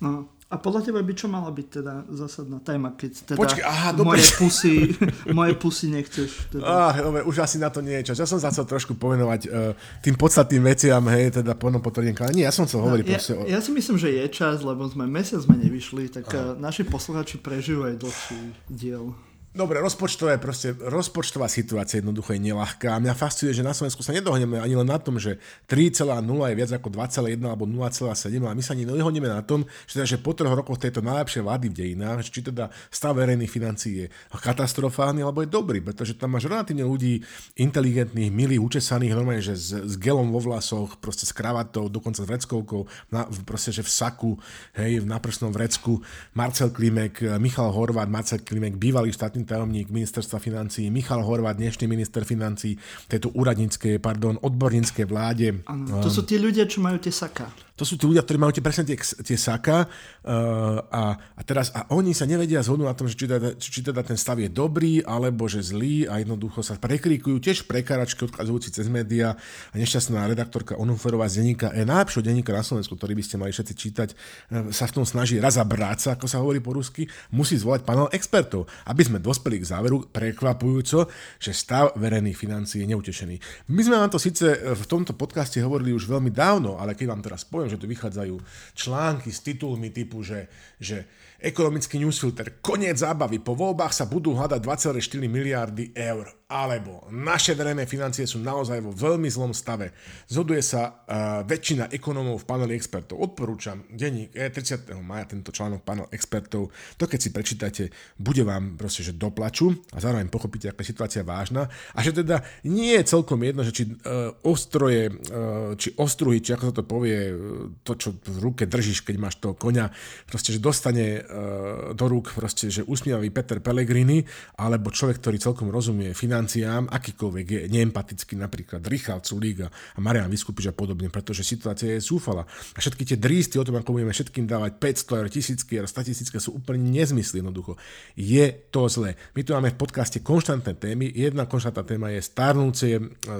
No, a podľa teba by čo mala byť teda zásadná téma, keď teda Počkej, aha, moje, pusy, moje pusy nechceš? Teda. Ah, dobre, už asi na to nie je čas. Ja som sa chcel trošku povenovať uh, tým podstatným veciam, hej, teda ponom potvrdím, ale nie, ja som chcel hovoriť no, ja, proste o... Ja si myslím, že je čas, lebo sme mesiac sme nevyšli, tak uh, naši posluchači prežijú aj dlhší diel. Dobre, rozpočtové, proste, rozpočtová situácia jednoducho je nelahká. A mňa fascinuje, že na Slovensku sa nedohodneme ani len na tom, že 3,0 je viac ako 2,1 alebo 0,7, ale my sa ani nedohodneme na tom, že, teda, že po troch rokoch tejto najlepšej vlády v dejinách, či teda stav verejných financií je katastrofálny alebo je dobrý, pretože tam máš relatívne ľudí inteligentných, milých, učesaných, normálne, že s, s gelom vo vlasoch, proste s kravatou, dokonca s vreckovkou, na, proste, že v saku, hej, v naprstnom vrecku, Marcel Klimek, Michal Horvát, Marcel Klimek, bývalý štátny tajomník ministerstva financí, Michal Horvát, dnešný minister financí tejto úradníckej, pardon, odborníckej vláde. Ano, to sú tí ľudia, čo majú tie saka. To sú tí ľudia, ktorí majú tie presne tie, tie saka uh, a, a teraz a oni sa nevedia zhodnúť na tom, že či teda, či teda ten stav je dobrý alebo že zlý a jednoducho sa prekríkujú tiež prekáračky odkazujúci cez médiá a nešťastná redaktorka Onuferová z denníka, je najlepšieho denníka na Slovensku, ktorý by ste mali všetci čítať, uh, sa v tom snaží raz sa, ako sa hovorí po rusky, musí zvolať panel expertov, aby sme dospeli k záveru prekvapujúco, že stav verejných financií je neutešený. My sme vám to síce v tomto podcaste hovorili už veľmi dávno, ale keď vám teraz poviem, poviem, že tu vychádzajú články s titulmi typu, že, že ekonomický newsfilter, koniec zábavy, po voľbách sa budú hľadať 2,4 miliardy eur alebo naše verejné financie sú naozaj vo veľmi zlom stave. Zhoduje sa uh, väčšina ekonómov v paneli expertov. Odporúčam denník e 30. maja tento článok panel expertov. To keď si prečítate, bude vám proste, že doplaču a zároveň pochopíte, aká je situácia vážna a že teda nie je celkom jedno, že či uh, ostroje, uh, či ostruhy, či ako sa to povie, to, čo v ruke držíš, keď máš toho konia, proste, že dostane uh, do rúk proste, že usmievavý Peter Pellegrini alebo človek, ktorý celkom rozumie financiám, akýkoľvek je neempatický, napríklad Richard Sulík a Marian Vyskupič a podobne, pretože situácia je zúfala. A všetky tie drísty o tom, ako budeme všetkým dávať 500 eur, tisícky eur, 100 tisícky, sú úplne nezmysly jednoducho. Je to zlé. My tu máme v podcaste konštantné témy. Jedna konštantná téma je starnúce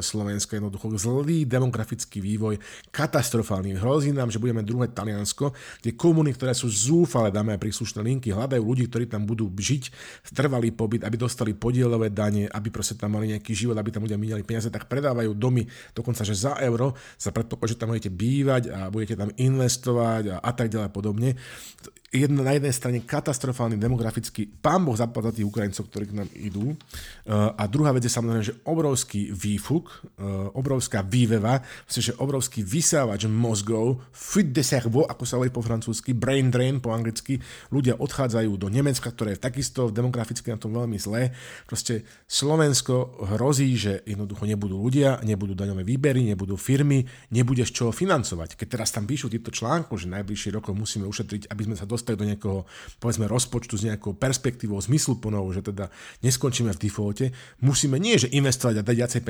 Slovensko, jednoducho zlý demografický vývoj, katastrofálny. Hrozí nám, že budeme druhé Taliansko, kde komuny, ktoré sú zúfale, dáme aj príslušné linky, hľadajú ľudí, ktorí tam budú žiť, trvalý pobyt, aby dostali podielové dane, aby proste tam mali nejaký život, aby tam ľudia minali peniaze, tak predávajú domy dokonca, že za euro sa predpokladá, že tam budete bývať a budete tam investovať a, a tak ďalej podobne jedna, na jednej strane katastrofálny demografický, pán Boh zapadá tých Ukrajincov, ktorí k nám idú. Uh, a druhá vec je samozrejme, že obrovský výfuk, uh, obrovská výveva, že obrovský vysávač mozgov, fuite de cerveau, ako sa hovorí po francúzsky, brain drain po anglicky. Ľudia odchádzajú do Nemecka, ktoré je takisto demograficky na tom veľmi zlé. Proste Slovensko hrozí, že jednoducho nebudú ľudia, nebudú daňové výbery, nebudú firmy, nebudeš čo financovať. Keď teraz tam píšu tieto článku, že najbližšie rokov musíme ušetriť, aby sme sa dostali dostať do nejakého, povedzme, rozpočtu s nejakou perspektívou, zmysluplnou, že teda neskončíme v defaulte, musíme nie, že investovať a dať viacej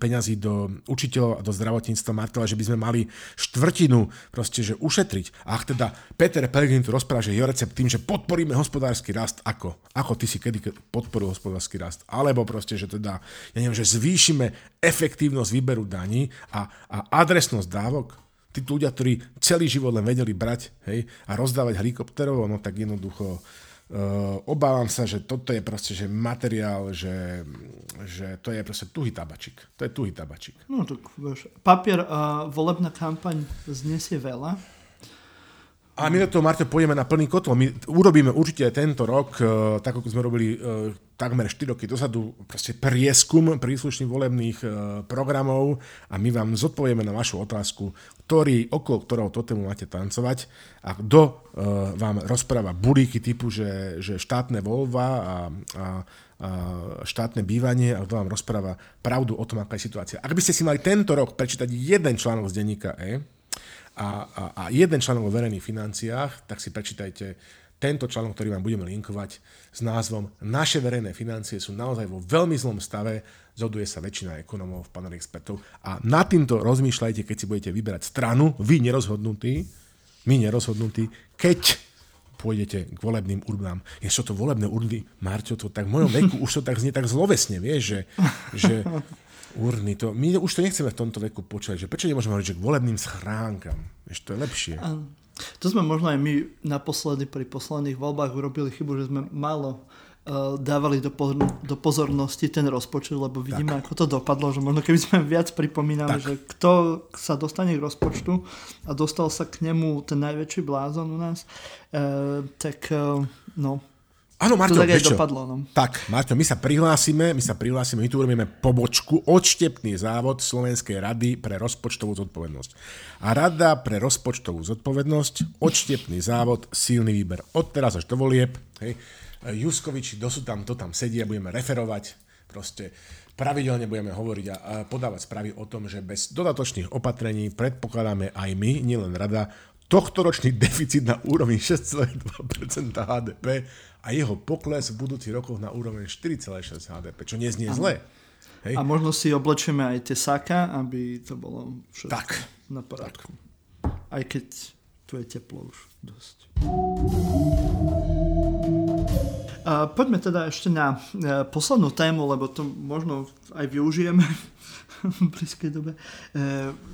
peňazí do učiteľov a do zdravotníctva Martela, že by sme mali štvrtinu proste, že ušetriť. A ak teda Peter Pellegrini tu rozpráva, že je recept tým, že podporíme hospodársky rast, ako? Ako ty si kedy podporil hospodársky rast? Alebo proste, že teda, ja neviem, že zvýšime efektívnosť výberu daní a, a adresnosť dávok? Tí ľudia, ktorí celý život len vedeli brať hej, a rozdávať helikopterov, no tak jednoducho Uh, obávam sa, že toto je proste že materiál, že, že to je proste tuhý tabačik. To je tuhý tabačik. No tak vieš, papier a volebná kampaň znesie veľa. A my do toho, Marto, pôjdeme na plný kotol. My urobíme určite tento rok, uh, tak ako sme robili uh, takmer 4 roky dozadu, proste prieskum príslušných volebných uh, programov a my vám zodpovieme na vašu otázku, ktorý, okolo ktorého tému máte tancovať a kto vám rozpráva bulíky typu, že, že štátne voľba a, a štátne bývanie a kto vám rozpráva pravdu o tom, aká je situácia. Ak by ste si mali tento rok prečítať jeden článok z denníka E, a, a, a jeden článok o verejných financiách, tak si prečítajte tento článok, ktorý vám budeme linkovať s názvom Naše verejné financie sú naozaj vo veľmi zlom stave, zhoduje sa väčšina ekonomov, panel expertov a nad týmto rozmýšľajte, keď si budete vyberať stranu, vy nerozhodnutí, my nerozhodnutí, keď pôjdete k volebným urnám. Je čo to volebné urny, Marťo, to tak v mojom veku už to tak znie tak zlovesne, vieš, že, že urny, to, my už to nechceme v tomto veku počať, že prečo nemôžeme hovoriť, že k volebným schránkam, vieš, to je lepšie. A, to sme možno aj my naposledy pri posledných voľbách urobili chybu, že sme málo uh, dávali do, po, do pozornosti ten rozpočet, lebo vidíme, tak. ako to dopadlo, že možno keby sme viac pripomínali, tak. že kto sa dostane k rozpočtu a dostal sa k nemu ten najväčší blázon u nás, uh, tak uh, no, Áno, Marto, to tak aj dopadlo. No. Tak, Marto, my sa prihlásime, my sa prihlásime, my tu urobíme pobočku, odštepný závod Slovenskej rady pre rozpočtovú zodpovednosť. A rada pre rozpočtovú zodpovednosť, odštepný závod, silný výber. Od teraz až do volieb, hej, Juskoviči, dosud tam, to tam sedí a budeme referovať, proste pravidelne budeme hovoriť a podávať správy o tom, že bez dodatočných opatrení predpokladáme aj my, nielen rada, tohtoročný deficit na úrovni 6,2% HDP a jeho pokles v budúcich rokoch na úroveň 4,6 HDP, čo neznie zle. Hej. A možno si oblečieme aj tie saka, aby to bolo všetko tak. na poriadku. Aj keď tu je teplo už dosť. Poďme teda ešte na e, poslednú tému, lebo to možno aj využijeme v blízkej dobe, e,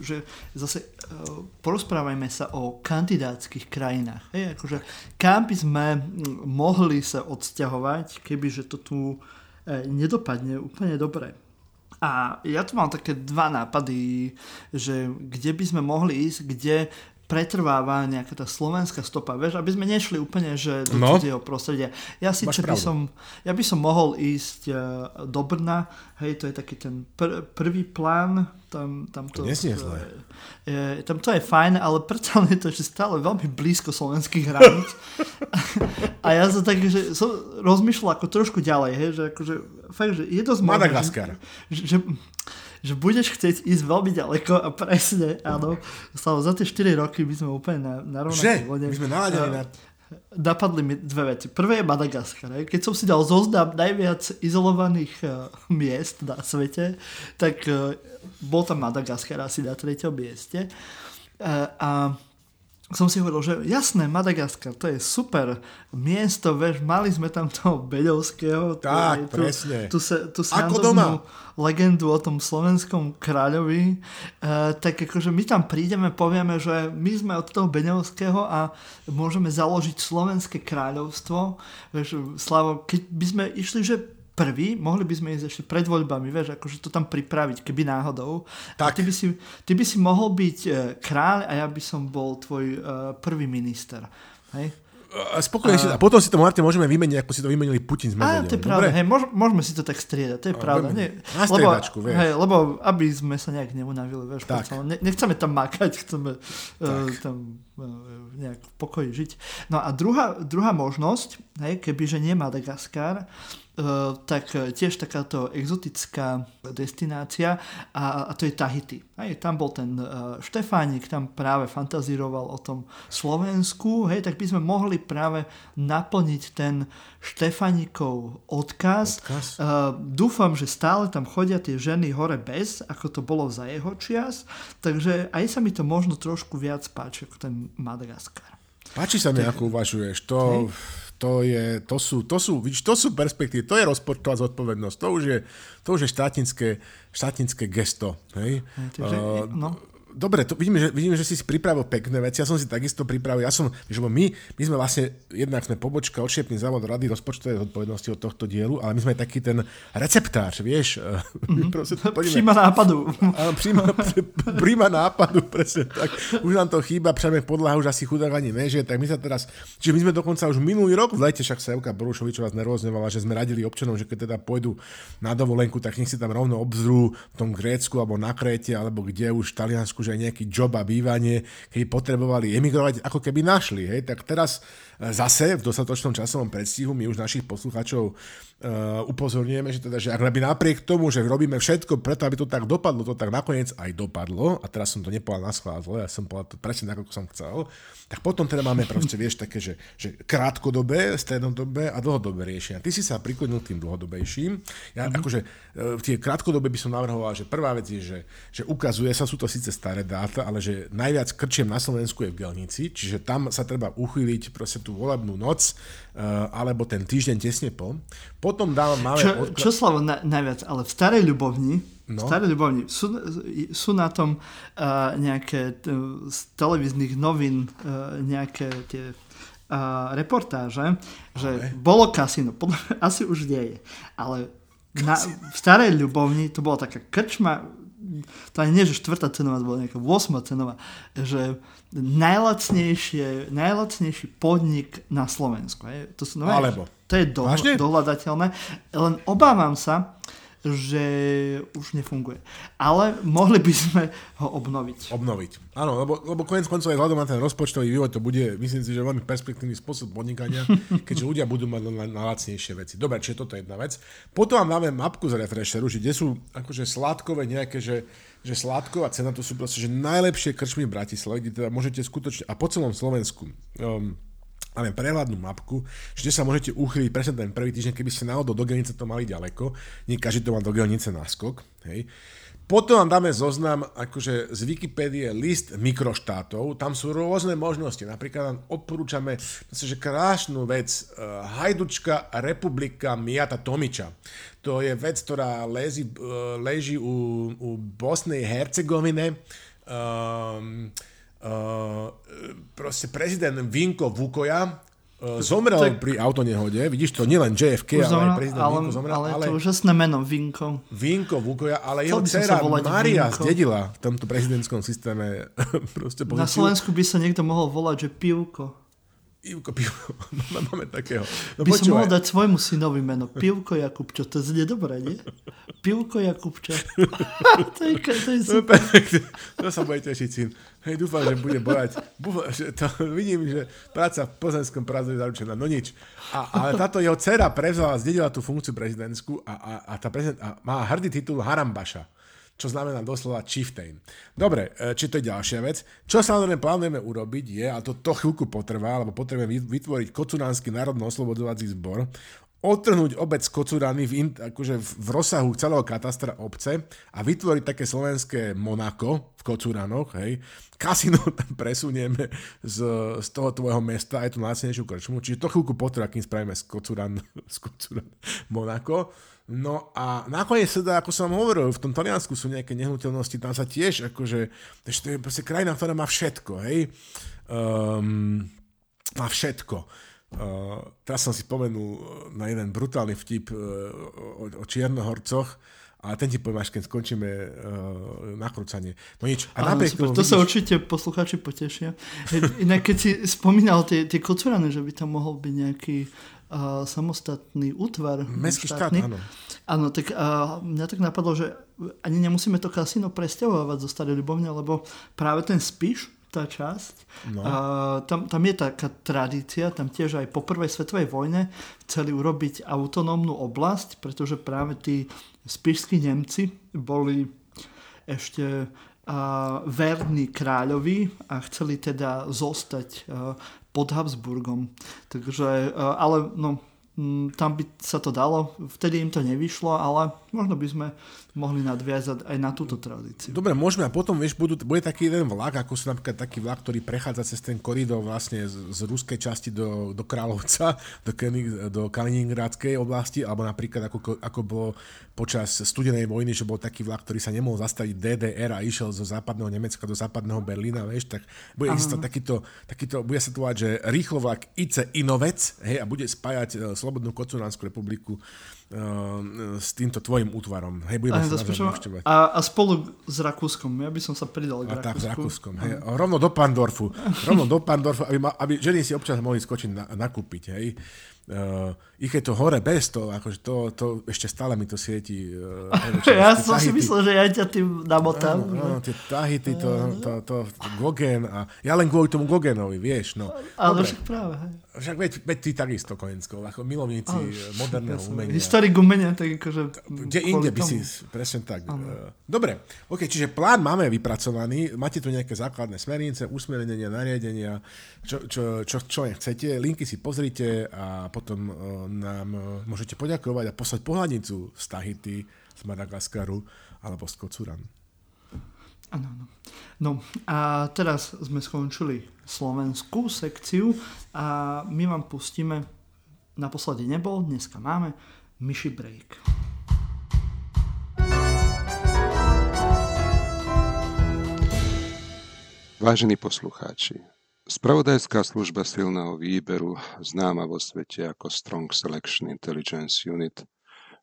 že zase e, porozprávajme sa o kandidátskych krajinách. Hej, akože kam by sme mohli sa odsťahovať, kebyže to tu e, nedopadne úplne dobre. A ja tu mám také dva nápady, že kde by sme mohli ísť, kde pretrváva nejaká tá slovenská stopa, vieš, aby sme nešli úplne že do no. cudzieho prostredia. Ja síce by som, ja by som mohol ísť uh, do Brna, hej, to je taký ten pr- prvý plán, tam, tam to, to je. Je, tam to je fajn, ale predsa je to ešte stále veľmi blízko slovenských hraníc. a ja som tak, že som rozmýšľal ako trošku ďalej, hej, že akože, fakt, že je dosť Madagaskar. Že, že, že budeš chcieť ísť veľmi ďaleko a presne, áno, stalo za tie 4 roky by sme úplne na, na rovnakej vode. My sme naladili na... Napadli mi dve veci. Prvé je Madagaskar. Keď som si dal zoznam najviac izolovaných uh, miest na svete, tak uh, bol tam Madagaskar asi na treťom mieste. Uh, a som si hovoril, že jasné, Madagaskar, to je super miesto, vieš, mali sme tam toho Beďovského. Tak, tu, presne. Tu, sa, tu Ako doma. legendu o tom slovenskom kráľovi. Uh, tak akože my tam prídeme, povieme, že my sme od toho Beňovského a môžeme založiť slovenské kráľovstvo. Vieš, Slavo, keď by sme išli, že prvý, mohli by sme ísť ešte pred voľbami, vieš, akože to tam pripraviť, keby náhodou. Tak. A ty by si, ty by si mohol byť uh, kráľ a ja by som bol tvoj uh, prvý minister. Hej? Spokojne a... a potom si to Martin môžeme vymeniť, ako si to vymenili Putin s Medvedom. to je pravda, hej, môž, môžeme si to tak striedať, to je a, pravda. Nie, na lebo, vieš. Hej, lebo aby sme sa nejak neunavili, vieš, tak. ne, nechceme tam makať, chceme uh, tam uh, nejak v pokoji žiť. No a druhá, druhá možnosť, hej, kebyže nie Madagaskar, Eh, tak eh, tiež takáto exotická destinácia a, a to je Tahiti. Hej, tam bol ten uh, Štefánik, tam práve fantazíroval o tom Slovensku, hej, tak by sme mohli práve naplniť ten Štefánikov odkaz. odkaz? Uh, dúfam, že stále tam chodia tie ženy hore bez, ako to bolo za jeho čias, takže aj sa mi to možno trošku viac páči ako ten Madagaskar. Páči sa mi, ako uvažuješ. To... Hej to, je, to, sú, to, sú, vidíš, to sú perspektívy, to je rozpočtová zodpovednosť, to už je, to už je štátnické, štátnické gesto. Hej? Takže, uh, no. Dobre, to vidíme, že, vidíme, že si si pripravil pekné veci, ja som si takisto pripravil, ja som, že my, my sme vlastne, jednak sme pobočka, odšiepný závod rady rozpočtovej zodpovednosti od tohto dielu, ale my sme taký ten receptár, vieš. Mm-hmm. príma nápadu. Áno, príma, príma nápadu, presne tak. Už nám to chýba, přeme podľa, už asi chudák ani nežije, tak my sa teraz, čiže my sme dokonca už minulý rok v lete, však sa Evka Borušovičová znervozňovala, že sme radili občanom, že keď teda pôjdu na dovolenku, tak nech si tam rovno obzrú v tom Grécku alebo na Kréte, alebo kde už v Taliansku, že aj nejaký job a bývanie, keď potrebovali emigrovať, ako keby našli. Hej? Tak teraz e, zase v dostatočnom časovom predstihu my už našich poslucháčov uh, upozorňujeme, že teda, že ak by napriek tomu, že robíme všetko preto, aby to tak dopadlo, to tak nakoniec aj dopadlo, a teraz som to nepovedal na schvál, ja som povedal to presne ako som chcel, tak potom teda máme proste, vieš, také, že, že krátkodobé, strednodobé a dlhodobé riešenia. Ty si sa priklonil tým dlhodobejším. Ja mm-hmm. akože uh, tie krátkodobé by som navrhoval, že prvá vec je, že, že ukazuje sa, sú to síce staré dáta, ale že najviac krčiem na Slovensku je v Gelnici, čiže tam sa treba uchýliť proste tú volebnú noc, uh, alebo ten týždeň tesne po. Potom dávam máme... Čo, odkla- čo slovo na, najviac, ale v Starej Ľubovni, no. Starej Ľubovni sú, sú na tom uh, nejaké uh, z televíznych novín uh, nejaké tie uh, reportáže, že bolo kasino, podľa asi už nie je, ale na, v Starej Ľubovni to bola taká krčma, to ani nie, že štvrtá cenová, to bola nejaká 8 cenová, že najlacnejšie, najlacnejší podnik na Slovensku. Je. To, sú, no, Alebo. To je do, dohľadateľné. Len obávam sa, že už nefunguje. Ale mohli by sme ho obnoviť. Obnoviť. Áno, lebo, lebo konec koncov aj vzhľadom na ten rozpočtový vývoj to bude, myslím si, že veľmi perspektívny spôsob podnikania, keďže ľudia budú mať na, na lacnejšie veci. Dobre, čiže toto je jedna vec. Potom vám dáme mapku z refresheru, že kde sú akože sládkové nejaké, že že sládková cena to sú proste, že najlepšie krčmy v Bratislave, kde teda môžete skutočne, a po celom Slovensku, um, máme prehľadnú mapku, že sa môžete uchyliť presne ten prvý týždeň, keby ste náhodou do Gelnice to mali ďaleko, nie každý to má do Gelnice náskok, hej. Potom vám dáme zoznam akože z Wikipédie list mikroštátov, tam sú rôzne možnosti, napríklad vám odporúčame že krásnu vec, uh, Hajdučka republika Mijata Tomiča. To je vec, ktorá leží, uh, leží u, u Bosnej Hercegovine. Um, proste prezident Vinko Vukoja uh, zomrel tak, pri autonehode. Vidíš to, nielen JFK, ale aj prezident ale, Vinko zomrel. Ale, ale to úžasné meno, Vinko. Vinko Vukoja, ale jeho dcera Maria Vinko. zdedila v tomto prezidentskom systéme proste pozíciu. Na Slovensku by sa niekto mohol volať, že Pivko. Ivko Pivko, máme takého. No, by počúvaj. som mohol dať svojmu synovi meno Pivko Jakubčo, to znie dobre, nie? Pivko Jakubčo. to je, to je super. No, to sa bude tešiť syn. Hej, dúfam, že bude bojať. že to, vidím, že práca v pozemskom prázdne je zaručená. No nič. A, ale táto jeho dcera prevzala, zdedila tú funkciu prezidentskú a, a, a tá prezident, a má hrdý titul Harambaša čo znamená doslova chieftain. Dobre, e, či to je ďalšia vec. Čo samozrejme plánujeme urobiť je, a to, to chvíľku potrvá, lebo potrebujeme vytvoriť Kocuránsky národno-oslobodzovací zbor, odtrhnúť obec Kocurany v, akože v rozsahu celého katastra obce a vytvoriť také slovenské Monako v Kocuranoch, hej. Kasino tam presunieme z, z toho tvojho mesta aj tú najcenejšiu krčmu, čiže to chvíľku potrvá, kým spravíme z Kocuran, z Kocuran Monako. No a nakoniec teda, ako som hovoril, v tom Taliansku sú nejaké nehnuteľnosti, tam sa tiež akože, to je proste krajina, ktorá má všetko, hej. Um, má všetko. Uh, teraz som si spomenul na jeden brutálny vtip uh, o, o Čiernohorcoch, ale ten ti poviem, až keď skončíme uh, nakrúcanie. No nič. A Áno, super, to vidíš... sa určite poslucháči potešia. Inak keď si spomínal tie, tie kocurany, že by tam mohol byť nejaký uh, samostatný útvar. Mestský štát, áno. Áno, tak uh, mňa tak napadlo, že ani nemusíme to kasíno presťahovať zo Starej Ľubovne, lebo práve ten Spiš, tá časť, no. uh, tam, tam je taká tradícia, tam tiež aj po prvej svetovej vojne chceli urobiť autonómnu oblasť, pretože práve tí spišskí Nemci boli ešte uh, verní kráľovi a chceli teda zostať uh, pod Habsburgom. Takže, e, ale no, tam by sa to dalo. Vtedy im to nevyšlo, ale možno by sme mohli nadviazať aj na túto tradíciu. Dobre, môžeme a potom, vieš, budú, bude taký jeden vlak, ako sú napríklad taký vlak, ktorý prechádza cez ten koridor vlastne z, z ruskej časti do, do Kráľovca, do, Kenig, do Kaliningradskej oblasti, alebo napríklad ako, ako bolo počas studenej vojny, že bol taký vlak, ktorý sa nemohol zastaviť DDR a išiel zo západného Nemecka do západného Berlína, vieš, tak bude existovať takýto, takýto, bude sa to volať, že rýchlo vlak IC Inovec, hej, a bude spájať uh, Slobodnú Kocúranskú republiku s týmto tvojim útvarom. Hej, budeme sa a, a spolu s Rakúskom. Ja by som sa pridal k a Rakúsku. Tak, s Rakúskom. Hej. Rovno do Pandorfu. Rovno do Pandorfu, aby, ma, aby ženy si občas mohli skočiť na, nakúpiť. Hej. Uh, ich je to hore bez toho, akože to, to ešte stále mi to sieti. Uh, ja som si myslel, že ja ťa tým namotám. No, no, tie tahity, to, to, to, to, Gogen a ja len kvôli tomu Gogenovi, vieš. No. Ale však práve. Hej. Však veď, veď ty takisto, Kojensko, ako milovníci Ale, moderného ja umenia. Historik umenia, tak akože... Kde inde by si, presne tak. Ano. Dobre, ok, čiže plán máme vypracovaný, máte tu nejaké základné smernice, usmernenia, nariadenia, čo, čo, čo, čo chcete, linky si pozrite a potom uh, nám uh, môžete poďakovať a poslať pohľadnicu z Tahiti, z Madagaskaru alebo z Kocuran. Áno, áno. No a teraz sme skončili slovenskú sekciu a my vám pustíme, naposledy nebol, dneska máme, Myši Break. Vážení poslucháči, Spravodajská služba silného výberu, známa vo svete ako Strong Selection Intelligence Unit,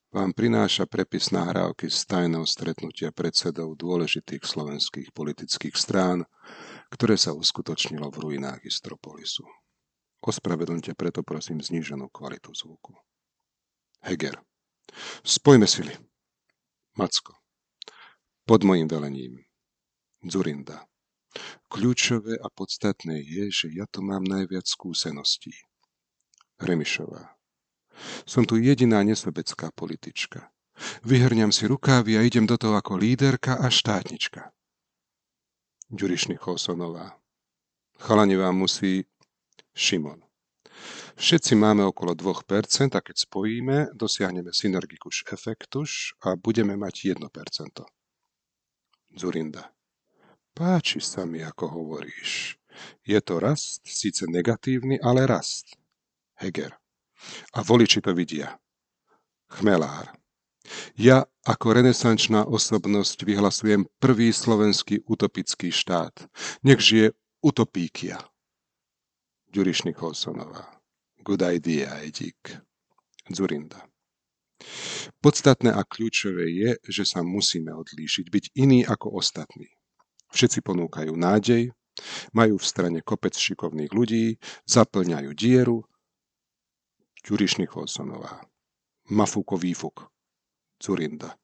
vám prináša prepis nahrávky z tajného stretnutia predsedov dôležitých slovenských politických strán, ktoré sa uskutočnilo v ruinách Istropolisu. Ospravedlňte preto prosím zníženú kvalitu zvuku. Heger. Spojme sily. Macko. Pod mojim velením. Zurinda. Kľúčové a podstatné je, že ja tu mám najviac skúseností. Remišová. Som tu jediná nesobecká politička. Vyhrňam si rukávy a idem do toho ako líderka a štátnička. Ďurišný Chosonová. Chalani vám musí Šimon. Všetci máme okolo 2% a keď spojíme, dosiahneme synergikus efektus a budeme mať 1%. Zurinda. Páči sa mi, ako hovoríš. Je to rast, síce negatívny, ale rast. Heger. A voliči to vidia. Chmelár. Ja ako renesančná osobnosť vyhlasujem prvý slovenský utopický štát. Nech žije utopíkia. Ďuriš Nikolsonová. Good idea, Edík. Zurinda. Podstatné a kľúčové je, že sa musíme odlíšiť, byť iný ako ostatní. Všetci ponúkajú nádej, majú v strane kopec šikovných ľudí, zaplňajú dieru. Ďuriš Nicholsonová. Mafúko výfuk. Curinda.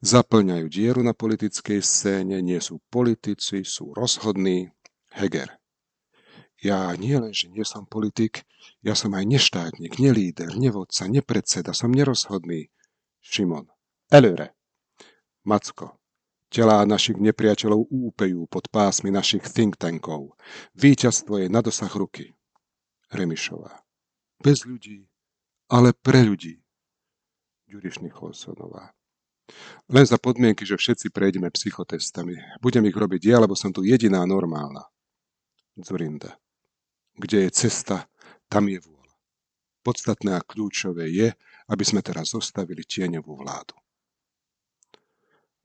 Zaplňajú dieru na politickej scéne, nie sú politici, sú rozhodní. Heger. Ja nie len, že nie som politik, ja som aj neštátnik, nelíder, nevodca, nepredseda, som nerozhodný. Šimon. Elure. Macko. Telá našich nepriateľov úpejú pod pásmy našich think tankov. Výťazstvo je na dosah ruky. Remišová. Bez ľudí, ale pre ľudí. Ďuriš Nicholsonová. Len za podmienky, že všetci prejdeme psychotestami. Budem ich robiť ja, lebo som tu jediná normálna. Zurinda. Kde je cesta, tam je vôľa. Podstatné a kľúčové je, aby sme teraz zostavili tieňovú vládu.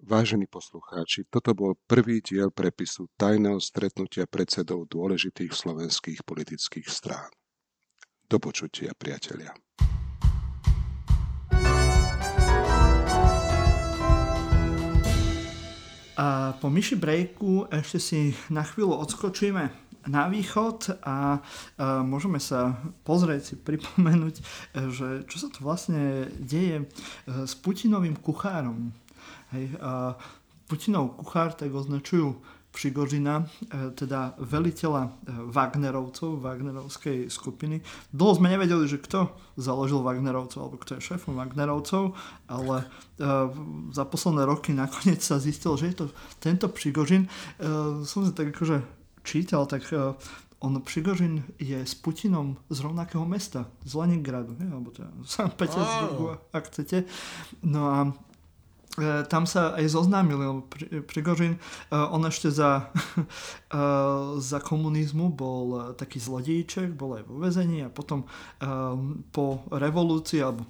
Vážení poslucháči, toto bol prvý diel prepisu tajného stretnutia predsedov dôležitých slovenských politických strán. Do počutia, priatelia. A po myši brejku ešte si na chvíľu odskočíme na východ a, a môžeme sa pozrieť si pripomenúť, že čo sa to vlastne deje s Putinovým kuchárom. Hej, a Putinov kuchár tak označujú Prigožina, e, teda veliteľa e, Wagnerovcov, Wagnerovskej skupiny. Dlho sme nevedeli, že kto založil Wagnerovcov, alebo kto je šéfom Wagnerovcov, ale e, za posledné roky nakoniec sa zistilo, že je to tento Prigožin. Som si tak akože čítal, tak on Prigožin je s Putinom z rovnakého mesta, z Leningradu, ne? alebo teda St. Petersburgu, oh. ak chcete. No a tam sa aj zoznámili, lebo Prigožin, e, on ešte za, e, za komunizmu bol taký zlodíček, bol aj vo vezení a potom po revolúcii, alebo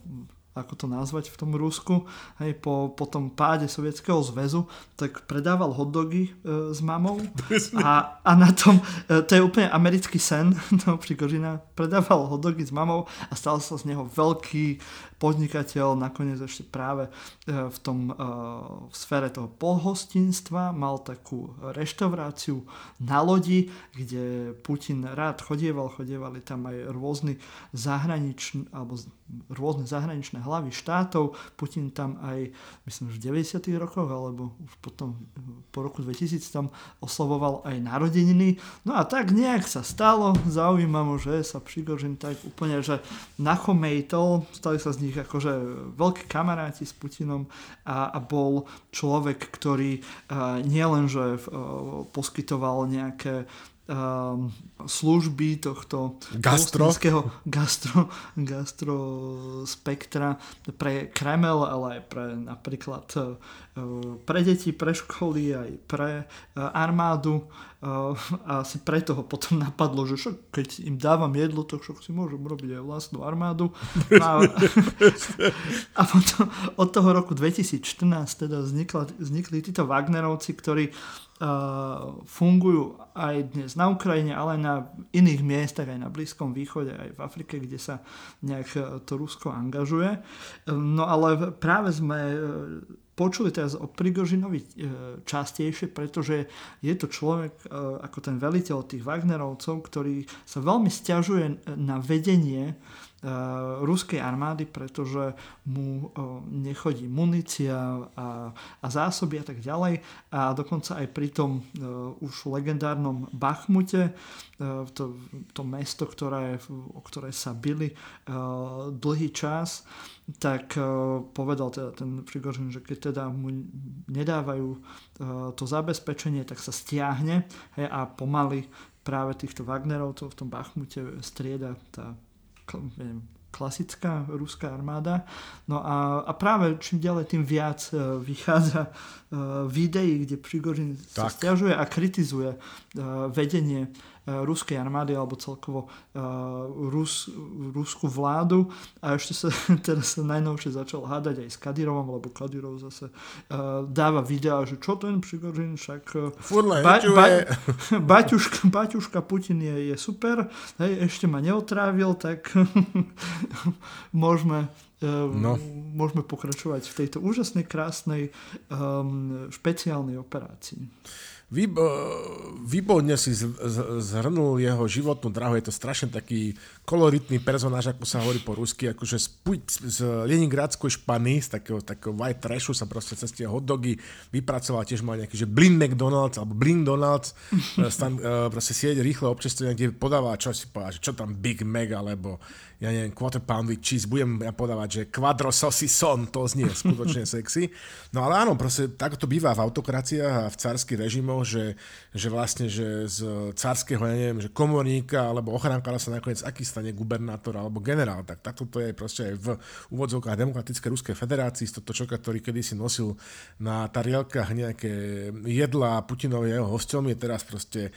ako to nazvať v tom Rusku, hej, po, po tom páde Sovietskeho zväzu, tak predával hotdogy e, s mamou. A, a na tom, e, to je úplne americký sen, no, Prigožina, predával hotdogy s mamou a stal sa z neho veľký podnikateľ, nakoniec ešte práve e, v tom e, v sfére toho polhostinstva mal takú reštauráciu na lodi, kde Putin rád chodieval, chodievali tam aj rôzny zahraničný, alebo rôzne zahraničné hlavy štátov. Putin tam aj, myslím, v 90. rokoch, alebo už potom po roku 2000 tam oslavoval aj narodeniny. No a tak nejak sa stalo, zaujímavo, že sa Prigožin tak úplne, že nachomejtol, stali sa z nich akože veľkí kamaráti s Putinom a, a bol človek, ktorý uh, nielenže uh, poskytoval nejaké um, služby tohto gastro. gastro, gastro spektra pre Kreml, ale aj pre napríklad uh, pre deti, pre školy, aj pre uh, armádu. A asi preto ho potom napadlo, že však keď im dávam jedlo, tak však si môžem robiť aj vlastnú armádu. A, a potom od toho roku 2014 teda vznikla, vznikli títo Wagnerovci, ktorí uh, fungujú aj dnes na Ukrajine, ale aj na iných miestach, aj na Blízkom východe, aj v Afrike, kde sa nejak to Rusko angažuje. No ale práve sme počuli teraz o Prigožinovi e, častejšie, pretože je to človek ako ten veliteľ tých Wagnerovcov, ktorý sa veľmi stiažuje na vedenie ruskej armády, pretože mu eh, nechodí munícia a, a zásoby a tak ďalej. A dokonca aj pri tom eh, už legendárnom Bachmute, to, to mesto, ktoré, o ktoré sa byli dlhý čas, tak povedal teda ten Prigožin, že keď teda mu nedávajú to zabezpečenie, tak sa stiahne a pomaly práve týchto Wagnerovcov v tom Bachmute strieda tá neviem, klasická ruská armáda. No a, a práve čím ďalej, tým viac uh, vychádza uh, videí, kde Prigožin sa stiažuje a kritizuje uh, vedenie ruskej armády alebo celkovo eh, Rus, ruskú vládu a ešte sa teraz sa najnovšie začal hádať aj s Kadirovom, lebo Kadirov zase eh, dáva videá, že čo ten Prigožin, však Furle, ba, ba, baťuška, baťuška Putin je, je super, hej, ešte ma neotrávil, tak môžeme No. môžeme pokračovať v tejto úžasnej, krásnej um, špeciálnej operácii. Výborne si zhrnul jeho životnú drahu. Je to strašne taký koloritný personáž, ako sa hovorí po rusky, akože z, z Leningradskej špany, z takého, takého white trashu sa proste cez tie hotdogy vypracoval, tiež mal nejaký, že Blind McDonald's alebo Blind Donald's, tam e, proste sieť rýchle občerstvenia, kde podáva, čo si povedal, čo tam Big Mac alebo ja neviem, quarter pound with cheese, budem ja podávať, že quadro son, to znie skutočne sexy. No ale áno, proste tak to býva v autokraciách a v carských režimoch, že, že vlastne, že z carského, ja neviem, že komorníka alebo ochrankára sa nakoniec aký stane gubernátor alebo generál, tak takto to je proste aj v úvodzovkách Demokratickej Ruskej federácii, toto človeka, ktorý kedysi nosil na tarielkách nejaké jedla Putinovi a jeho hostom, je teraz proste,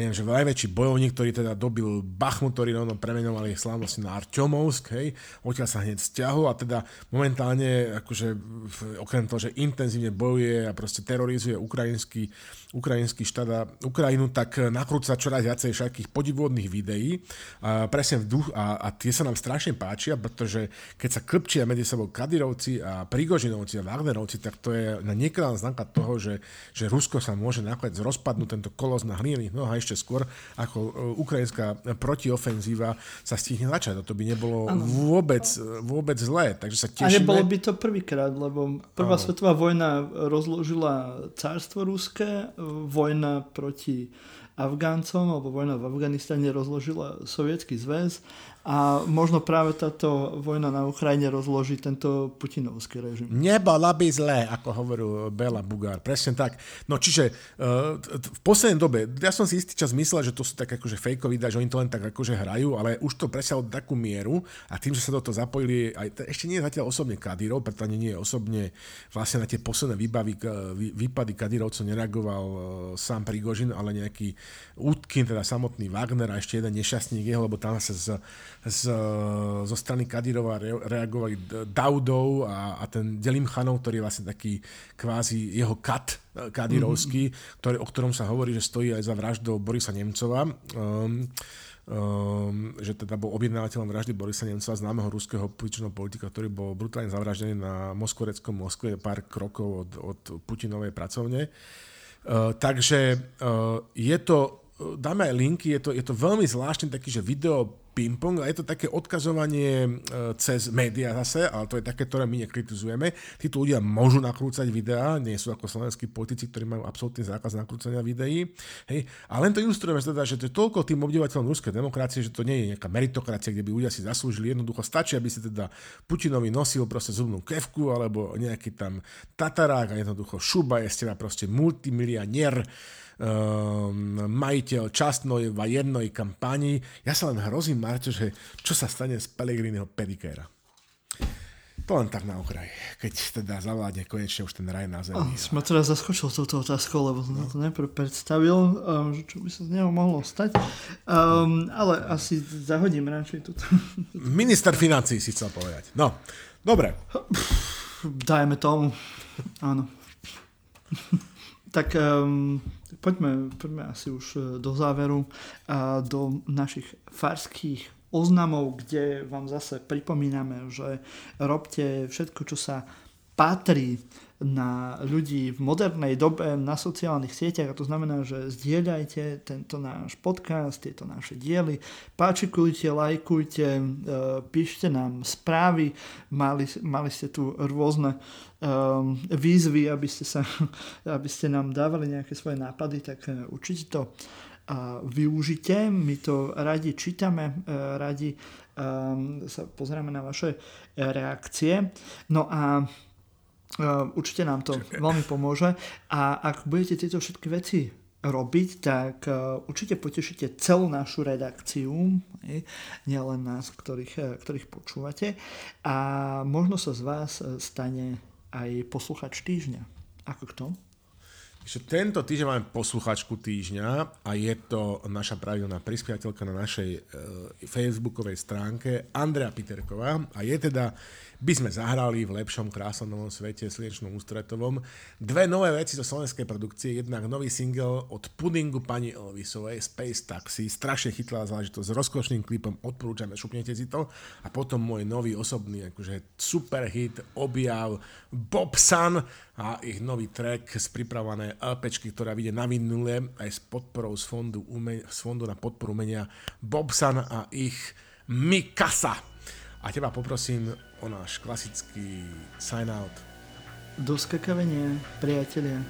neviem, že najväčší bojovník, ktorý teda dobil Bachmut, ktorý rovno premenovali slávnosti na Arťomovsk, hej, odtiaľ sa hneď stiahol a teda momentálne, akože okrem toho, že intenzívne bojuje a proste terorizuje ukrajinský, ukrajinský štát a Ukrajinu, tak nakrúca čoraz viacej všetkých podivodných videí a presne v duch, a, a tie sa nám strašne páčia, pretože keď sa klpčia medzi sebou Kadirovci a Prigožinovci a Wagnerovci, tak to je na niektorá známka toho, že, že Rusko sa môže nakoniec rozpadnúť tento kolos na hlinených nohách ešte skôr, ako e, ukrajinská protiofenzíva sa stihne začať to by nebolo vôbec, vôbec zlé. Takže sa tešíme. A nebolo by to prvýkrát, lebo prvá ano. svetová vojna rozložila cárstvo ruské, vojna proti Afgáncom, alebo vojna v Afganistane rozložila sovietský zväz A možno práve táto vojna na Ukrajine rozloží tento putinovský režim. Nebola by zlé, ako hovoril Bela Bugár. Presne tak. No čiže uh, v poslednej dobe, ja som si istý čas myslel, že to sú tak akože fejkový že oni to len tak akože hrajú, ale už to presiahlo takú mieru a tým, že sa do toho zapojili aj, ešte nie je zatiaľ osobne Kadyrov, preto ani nie je osobne vlastne na tie posledné výbavy, výpady Kadyrovcov nereagoval uh, sám Prigožin, ale nejaký Utkin, teda samotný Wagner a ešte jeden nešťastník jeho, lebo tam sa z z, zo strany Kadyrova reagovali Daudov a, a ten Delim Chanov, ktorý je vlastne taký kvázi jeho kat e, Kadyrovský, mm-hmm. ktorý, o ktorom sa hovorí, že stojí aj za vraždou Borisa Nemcova. Um, um, že teda bol objednávateľom vraždy Borisa Nemcova, známeho ruského političného politika, ktorý bol brutálne zavraždený na Moskvoreckom Moskve pár krokov od, od Putinovej pracovne. Uh, takže uh, je to, dáme aj linky, je to, je to veľmi zvláštny taký, že video ping-pong a je to také odkazovanie e, cez médiá zase, ale to je také, ktoré my nekritizujeme. Títo ľudia môžu nakrúcať videá, nie sú ako slovenskí politici, ktorí majú absolútny zákaz nakrúcania videí. Hej. A len to ilustrujeme teda, že to je toľko tým obdivateľom ruskej demokracie, že to nie je nejaká meritokracia, kde by ľudia si zaslúžili. Jednoducho stačí, aby si teda Putinovi nosil proste zubnú kevku alebo nejaký tam tatarák a jednoducho šuba je z teba proste multimilianier majiteľ častnej vojennej kampani. Ja sa len hrozím, Marťo, že čo sa stane z Pelegriniho pedikéra. To len tak na okraj, keď teda zavládne konečne už ten raj na zemi. Oh, sme teraz zaskočil touto otázkou, lebo som no. to najprv predstavil, um, že čo by sa z neho mohlo stať. Um, ale asi zahodím radšej túto. Minister financí si chcel povedať. No, dobre. Dajme tomu. Áno. Tak um, poďme, poďme asi už e, do záveru a do našich farských oznamov, kde vám zase pripomíname, že robte všetko, čo sa patrí na ľudí v modernej dobe na sociálnych sieťach a to znamená, že zdieľajte tento náš podcast, tieto naše diely, páčikujte, lajkujte, e, píšte nám správy, mali, mali ste tu rôzne um, výzvy, aby ste, sa, aby ste nám dávali nejaké svoje nápady, tak e, určite to využite. My to radi čítame, radi sa pozrieme na vaše reakcie. No a určite nám to veľmi pomôže a ak budete tieto všetky veci robiť, tak uh, určite potešíte celú našu redakciu, nielen nás, ktorých, eh, ktorých počúvate a možno sa z vás stane aj posluchač týždňa. Ako kto? Tento týždeň máme posluchačku týždňa a je to naša pravidelná prispiateľka na našej e, facebookovej stránke Andrea Piterková a je teda by sme zahrali v lepšom, krásnom svete, slnečnom ústretovom. Dve nové veci zo slovenskej produkcie, jednak nový single od Pudingu pani Elvisovej, Space Taxi, strašne chytlá záležitosť s rozkošným klipom, odporúčame, šupnete si to. A potom môj nový osobný, akože super hit, objav Bob Sun a ich nový track z pripravené LPčky, ktorá vyjde na vinule aj s podporou z fondu, ume- z fondu na podporu umenia Bob Sun a ich Mikasa. A teba poprosím o náš klasický sign out. Do skakavenia, priatelia.